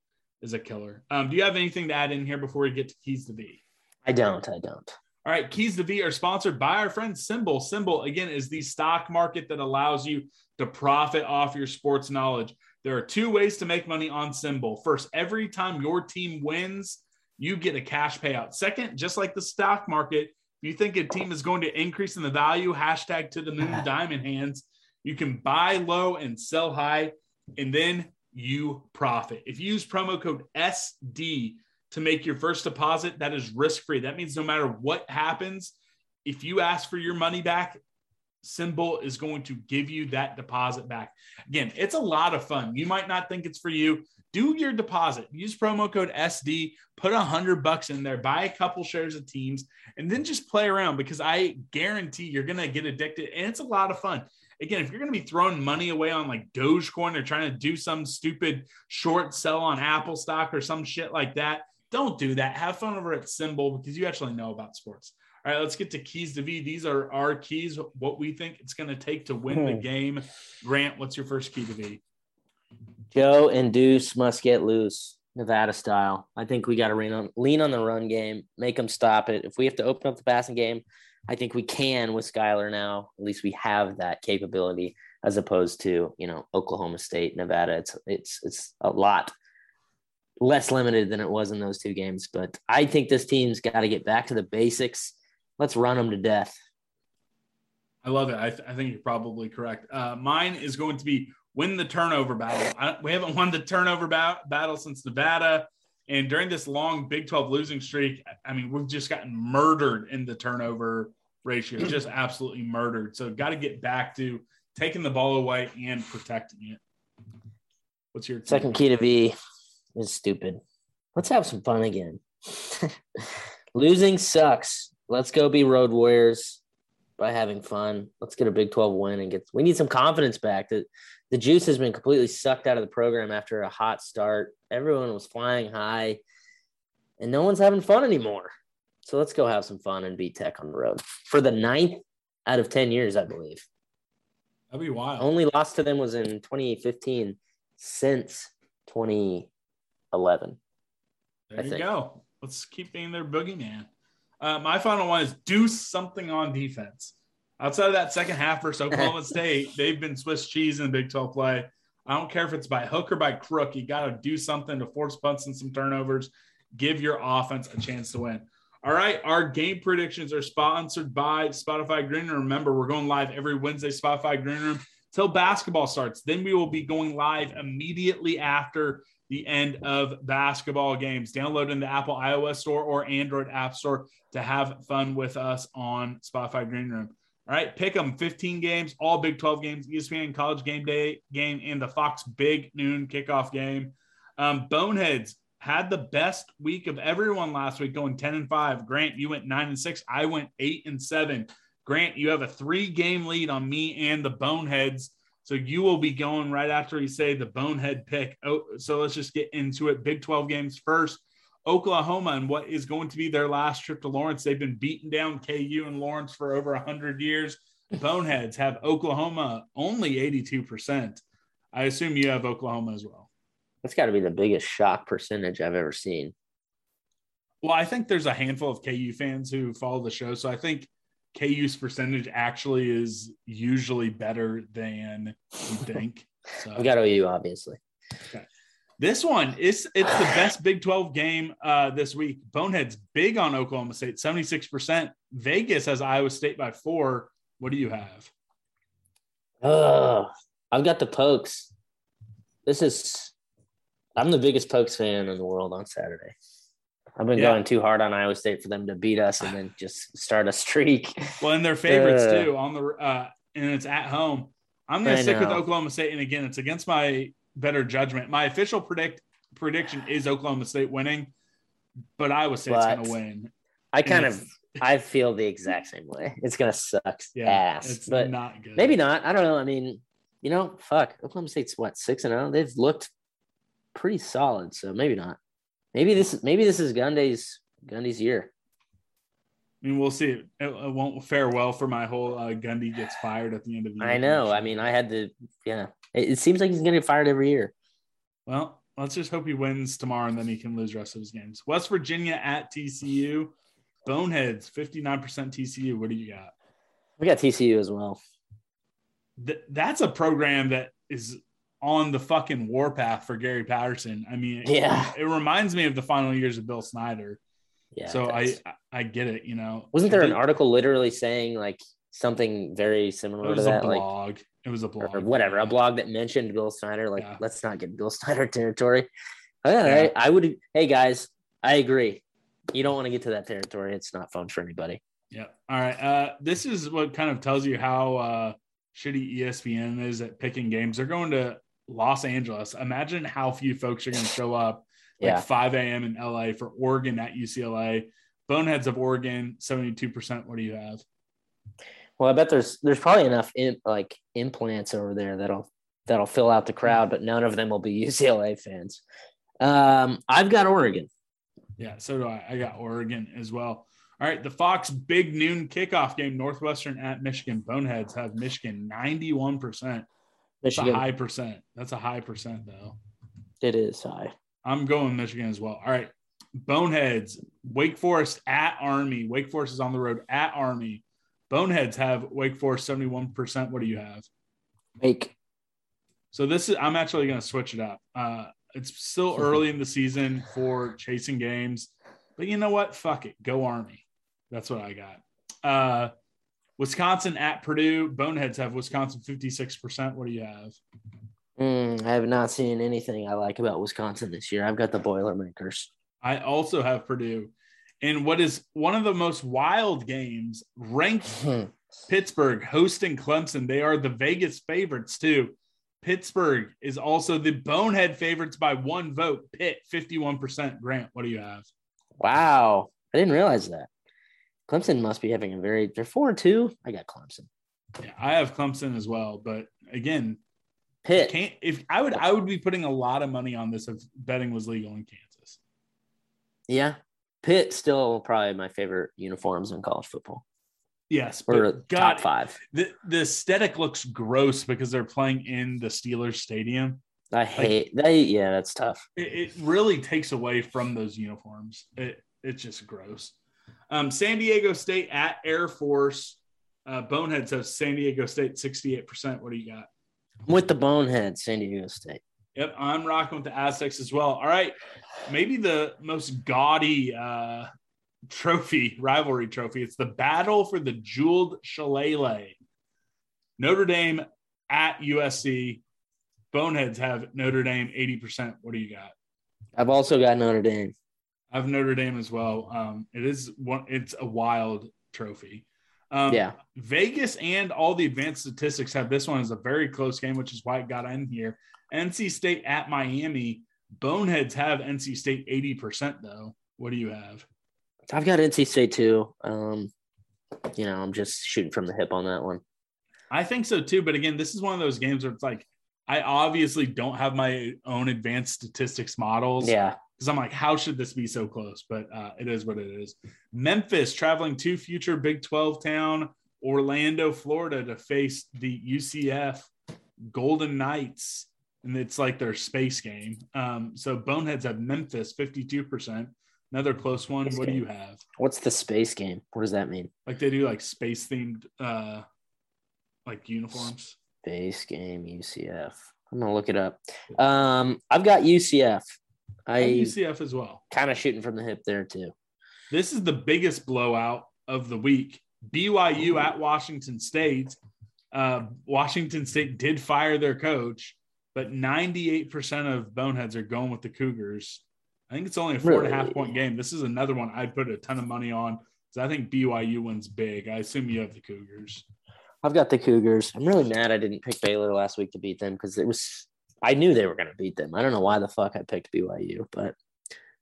is a killer. Um, do you have anything to add in here before we get to Keys to V? I don't. I don't. All right, Keys to V are sponsored by our friend SimBull. SimBull, again, is the stock market that allows you to profit off your sports knowledge. There are two ways to make money on SimBull. First, every time your team wins, you get a cash payout. Second, just like the stock market, if you think a team is going to increase in the value, hashtag to the moon <laughs> diamond hands, you can buy low and sell high, and then you profit. If you use promo code SD to make your first deposit, that is risk free. That means no matter what happens, if you ask for your money back, SimBull is going to give you that deposit back. Again, it's a lot of fun. You might not think it's for you. Do your deposit. Use promo code SD. Put a hundred bucks in there. Buy a couple shares of teams, and then just play around because I guarantee you're gonna get addicted, and it's a lot of fun. Again, if you're gonna be throwing money away on like Dogecoin or trying to do some stupid short sell on Apple stock or some shit like that, don't do that. Have fun over at SimBull because you actually know about sports. All right, let's get to keys to V. These are our keys, what we think it's going to take to win the hmm. game. Grant, what's your first key to V? Joe and Deuce must get loose, Nevada style. I think we got to lean on, lean on the run game, make them stop it. If we have to open up the passing game, I think we can with Skylar now. At least we have that capability as opposed to, you know, Oklahoma State, Nevada. It's it's it's a lot less limited than it was in those two games. But I think this team's got to get back to the basics Let's run them to death. I love it. I, th- I think you're probably correct. Uh, mine is going to be win the turnover battle. I, we haven't won the turnover ba- battle since Nevada. And during this long Big 12 losing streak, I mean, we've just gotten murdered in the turnover ratio, <clears throat> just absolutely murdered. So, got to get back to taking the ball away and protecting it. What's your second key to V is stupid. Let's have some fun again. <laughs> Losing sucks let's go be road warriors by having fun. Let's get a Big 12 win and get we need some confidence back. The the juice has been completely sucked out of the program after a hot start. Everyone was flying high and no one's having fun anymore. So let's go have some fun and beat Tech on the road for the ninth out of 10 years, I believe. That'd be wild. Only lost to them was in 2015 since 2011. There I you think. go. Let's keep being their boogeyman. Uh, my final one is do something on defense. Outside of that second half versus <laughs> Oklahoma State, they've been Swiss cheese in the Big 12 play. I don't care if it's by hook or by crook. You got to do something to force punts and some turnovers. Give your offense a chance to win. All right, our game predictions are sponsored by Spotify Green Room. Remember, we're going live every Wednesday, Spotify Green Room, till basketball starts. Then we will be going live immediately after the end of basketball games. Download in the Apple iOS store or Android App Store to have fun with us on Spotify Green Room. All right, pick them 15 games, all Big 12 games, ESPN College Game Day game, and the Fox Big Noon kickoff game. Um, Boneheads had the best week of everyone last week, going 10 and 5. Grant, you went 9 and 6. I went 8 and 7. Grant, you have a three game lead on me and the Boneheads so you will be going right after we say the bonehead pick. Oh, so let's just get into it. Big 12 games first. Oklahoma and what is going to be their last trip to Lawrence. They've been beating down KU and Lawrence for over 100 years. Boneheads have Oklahoma only 82%. I assume you have Oklahoma as well. That's got to be the biggest shock percentage I've ever seen. Well, I think there's a handful of KU fans who follow the show. So I think KU's percentage actually is usually better than you think. So. <laughs> we got OU, obviously. Okay. This one is it's the best Big 12 game uh, this week. Boneheads big on Oklahoma State, 76%. Vegas has Iowa State by four. What do you have? Uh, I've got the pokes. This is I'm the biggest pokes fan in the world on Saturday. I've been yeah. going too hard on Iowa State for them to beat us and then just start a <laughs> streak. Well, and they're favorites uh, too on the uh, and it's at home. I'm going to stick with Oklahoma State, and again, it's against my better judgment. My official predict prediction is Oklahoma State winning, but Iowa State's going to win. I kind of <laughs> I feel the exact same way. It's going to suck yeah, ass, but not good. Maybe not. I don't know. I mean, you know, fuck, Oklahoma State's what six and zero. They've looked pretty solid, so maybe not. Maybe this maybe this is Gundy's Gundy's year. I mean, we'll see. It, it won't fare well for my whole uh, Gundy gets fired at the end of the year. I know. I mean, I had to. Yeah, it, it seems like he's going to get fired every year. Well, let's just hope he wins tomorrow and then he can lose the rest of his games. West Virginia at TCU. Boneheads, 59% TCU. What do you got? We got TCU as well. Th- that's a program that is on the fucking warpath for Gary Patterson. I mean, yeah, it, it reminds me of the final years of Bill Snyder. Yeah. So I I get it. You know, wasn't there an article literally saying like something very similar it was to a that? blog. Like it was a blog or whatever, a blog that mentioned Bill Snyder. Like, Yeah. let's not get Bill Snyder <laughs> territory. All Yeah. I would. Hey guys, I agree. You don't want to get to that territory. It's not fun for anybody. Yeah. All right. Uh, this is what kind of tells you how uh, shitty ESPN is at picking games. They're going to Los Angeles. Imagine how few folks are going to show up like Yeah. 5 a.m. in LA for Oregon at UCLA. Boneheads of Oregon, 72%. What do you have? Well, I bet there's there's probably enough in, like implants over there that'll that'll fill out the crowd, but none of them will be <laughs> UCLA fans. Um, I've got Oregon. Yeah, so do I. I got Oregon as well. All right, the Fox big noon kickoff game, Northwestern at Michigan. Boneheads have Michigan 91%. That's Michigan. a high percent. That's a high percent, though. It is high. I'm going Michigan as well. All right. Boneheads, Wake Forest at Army. Wake Forest is on the road at Army. Boneheads have Wake Forest 71%. What do you have? Wake. So this is I'm actually going to switch it up. Uh, it's still <laughs> early in the season for chasing games, but you know what? Fuck it. Go Army. That's what I got. Uh, Wisconsin at Purdue. Boneheads have Wisconsin 56%. What do you have? Mm, I have not seen anything I like about Wisconsin this year. I've got the Boilermakers. I also have Purdue. In what is one of the most wild games, ranked Hmm. Pittsburgh hosting Clemson. They are the Vegas favorites too. Pittsburgh is also the bonehead favorites by one vote. Pitt, 51%. Grant, what do you have? Wow, I didn't realize that. Clemson must be having a very. They're four and two. I got Clemson. Yeah, I have Clemson as well. But again, Pitt. can't if I would I would be putting a lot of money on this if betting was legal in Kansas. Yeah, Pitt still probably my favorite uniforms in college football. Yes, Or but top God, five. the, the aesthetic looks gross because they're playing in the Steelers stadium. I hate they. Yeah, that's tough. it, it really takes away from those uniforms. It it's just gross. Um, San Diego State at Air Force. Uh, Bonehead says San Diego State sixty eight percent. What do you got? I'm with the bonehead, San Diego State. Yep, I'm rocking with the Aztecs as well. All right, maybe the most gaudy uh, trophy rivalry trophy. It's the battle for the jeweled shillelagh. Notre Dame at USC. Boneheads have Notre Dame eighty percent. What do you got? I've also got Notre Dame. I have Notre Dame as well. Um, it is one. It's a wild trophy. Um, Yeah. Vegas and all the advanced statistics have this one as a very close game, which is why it got in here. NC State at Miami. Boneheads have NC State eighty percent though. What do you have? I've got NC State too. Um, you know, I'm just shooting from the hip on that one. I think so too. But again, this is one of those games where it's like I obviously don't have my own advanced statistics models. Yeah. Because I'm like, how should this be so close? But uh, it is what it is. Memphis traveling to future Big 12 town Orlando, Florida to face the UCF Golden Knights. And it's like their space game. Um, so Boneheads have Memphis 52%. Another close one. Space what do you have? What's the space game? What does that mean? Like they do like space themed uh, like uniforms. Space game UCF. I'm gonna look it up. Um, I've got UCF. I I UCF as well. kind of shooting from the hip there too. This is the biggest blowout of the week. BYU at Washington State. Uh, Washington State did fire their coach, but 98% of boneheads are going with the Cougars. I think it's only a four and a half Really? point game. This is another one I'd put a ton of money on because I think BYU wins big. I assume you have the Cougars. I've got the Cougars. I'm really mad I didn't pick Baylor last week to beat them because it was I knew they were gonna beat them. I don't know why the fuck I picked BYU, but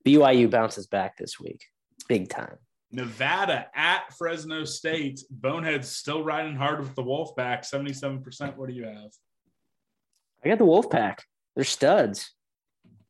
BYU bounces back this week. Big time. Nevada at Fresno State. Boneheads still riding hard with the Wolfpack, 77%. What do you have? I got the Wolfpack. They're studs.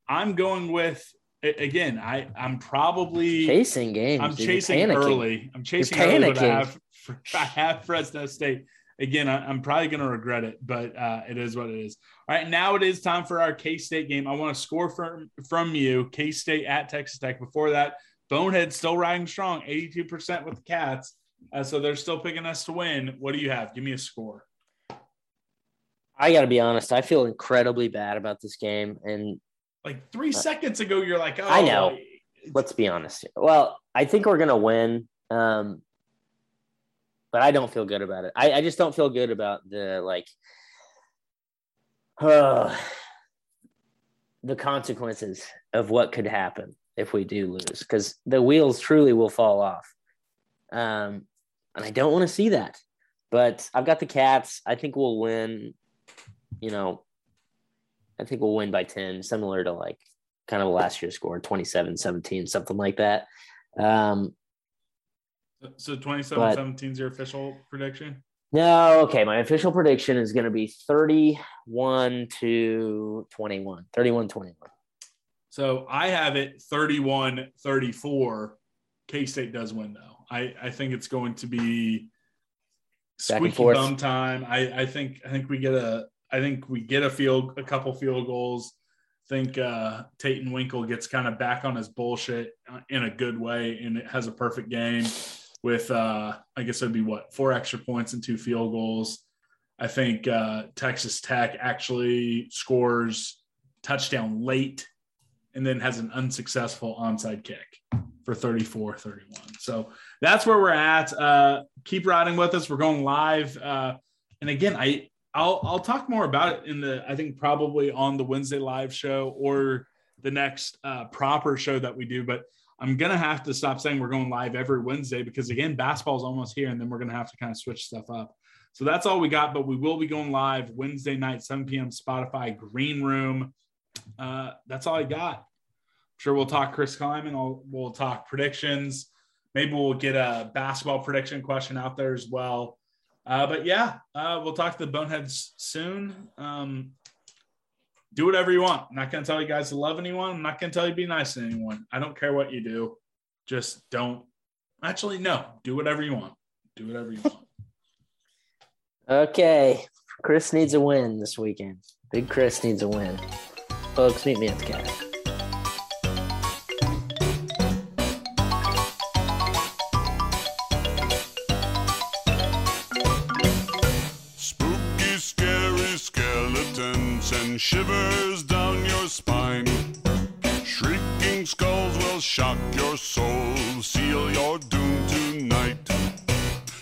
I'm going with again. I I'm probably chasing games. I'm dude. chasing early. I'm chasing early, I have <laughs> I have Fresno State again. I, am probably going to regret it, but uh, it is what it is. All right, now it is time for our K State game. I want to score from from you, K State at Texas Tech. Before that, Bonehead still riding strong, 82% with the Cats. Uh, so they're still picking us to win. What do you have? Give me a score. I got to be honest. I feel incredibly bad about this game, and like three uh, seconds ago, you're like, "Oh, I know." Let's be honest. Well, I think we're gonna win, um, but I don't feel good about it. I, I just don't feel good about the like, uh, <sighs> the consequences of what could happen if we do lose, because the wheels truly will fall off. Um, and I don't want to see that. But I've got the Cats. I think we'll win. You know, I think we'll win by 10, similar to like kind of last year's score 27 17, something like that. Um, so 27 17 is your official prediction? No, okay. My official prediction is going to be 31 to 21. 31 21. So I have it 31 34. K State does win, though. I, I think it's going to be squeaky bum time. I, I think I think we get a I think we get a field, a couple field goals. I think uh, Taiten Winkel gets kind of back on his bullshit uh, in a good way, and it has a perfect game with uh, I guess it'd be what four extra points and two field goals. I think uh, Texas Tech actually scores touchdown late and then has an unsuccessful onside kick for 34 31. So that's where we're at. Uh, keep riding with us. We're going live. Uh, and again, I I'll I'll talk more about it in the I think probably on the Wednesday live show or the next uh, proper show that we do. But I'm gonna have to stop saying we're going live every Wednesday because again, basketball's almost here, and then we're gonna have to kind of switch stuff up. So that's all we got. But we will be going live Wednesday night, 7 p.m. Spotify Green Room. Uh, that's all I got. I'm sure we'll talk Chris Klieman. I'll, we'll talk predictions. Maybe we'll get a basketball prediction question out there as well. Uh, but yeah, uh, we'll talk to the Boneheads soon. Um, do whatever you want. I'm not going to tell you guys to love anyone. I'm not going to tell you to be nice to anyone. I don't care what you do. Just don't. Actually, no. Do whatever you want. Do whatever you want. <laughs> okay. Chris needs a win this weekend. Big Chris needs a win. Folks, meet me at the cat. Shivers down your spine. Shrieking skulls will shock your soul, seal your doom tonight.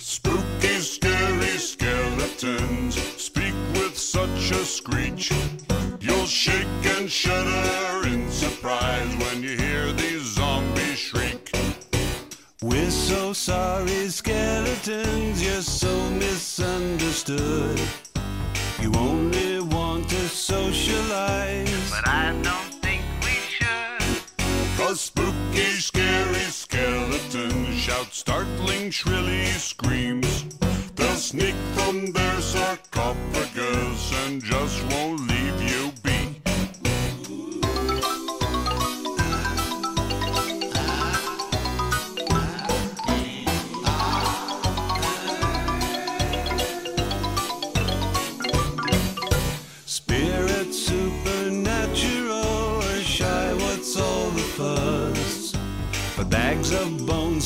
Spooky, scary skeletons speak with such a screech. You'll shake and shudder in surprise when you hear these zombies shriek. We're so sorry, skeletons, you're so misunderstood. You only want to socialize. But I don't think we should. Cause spooky, scary skeletons shout startling, shrilly screams. They'll sneak from their sarcophagus and just won't leave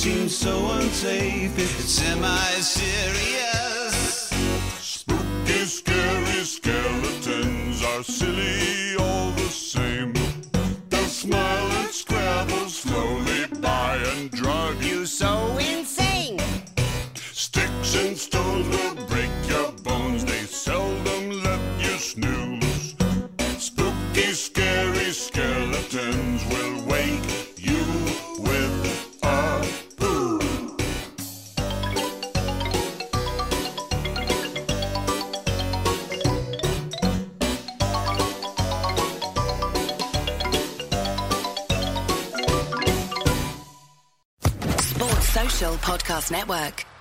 of bones seem so unsafe. It's semi-serious. Spooky, scary skeletons are silly all the same. They'll smile and scrabble slowly by and drug you so insane. Sticks and stones will break Podcast Network.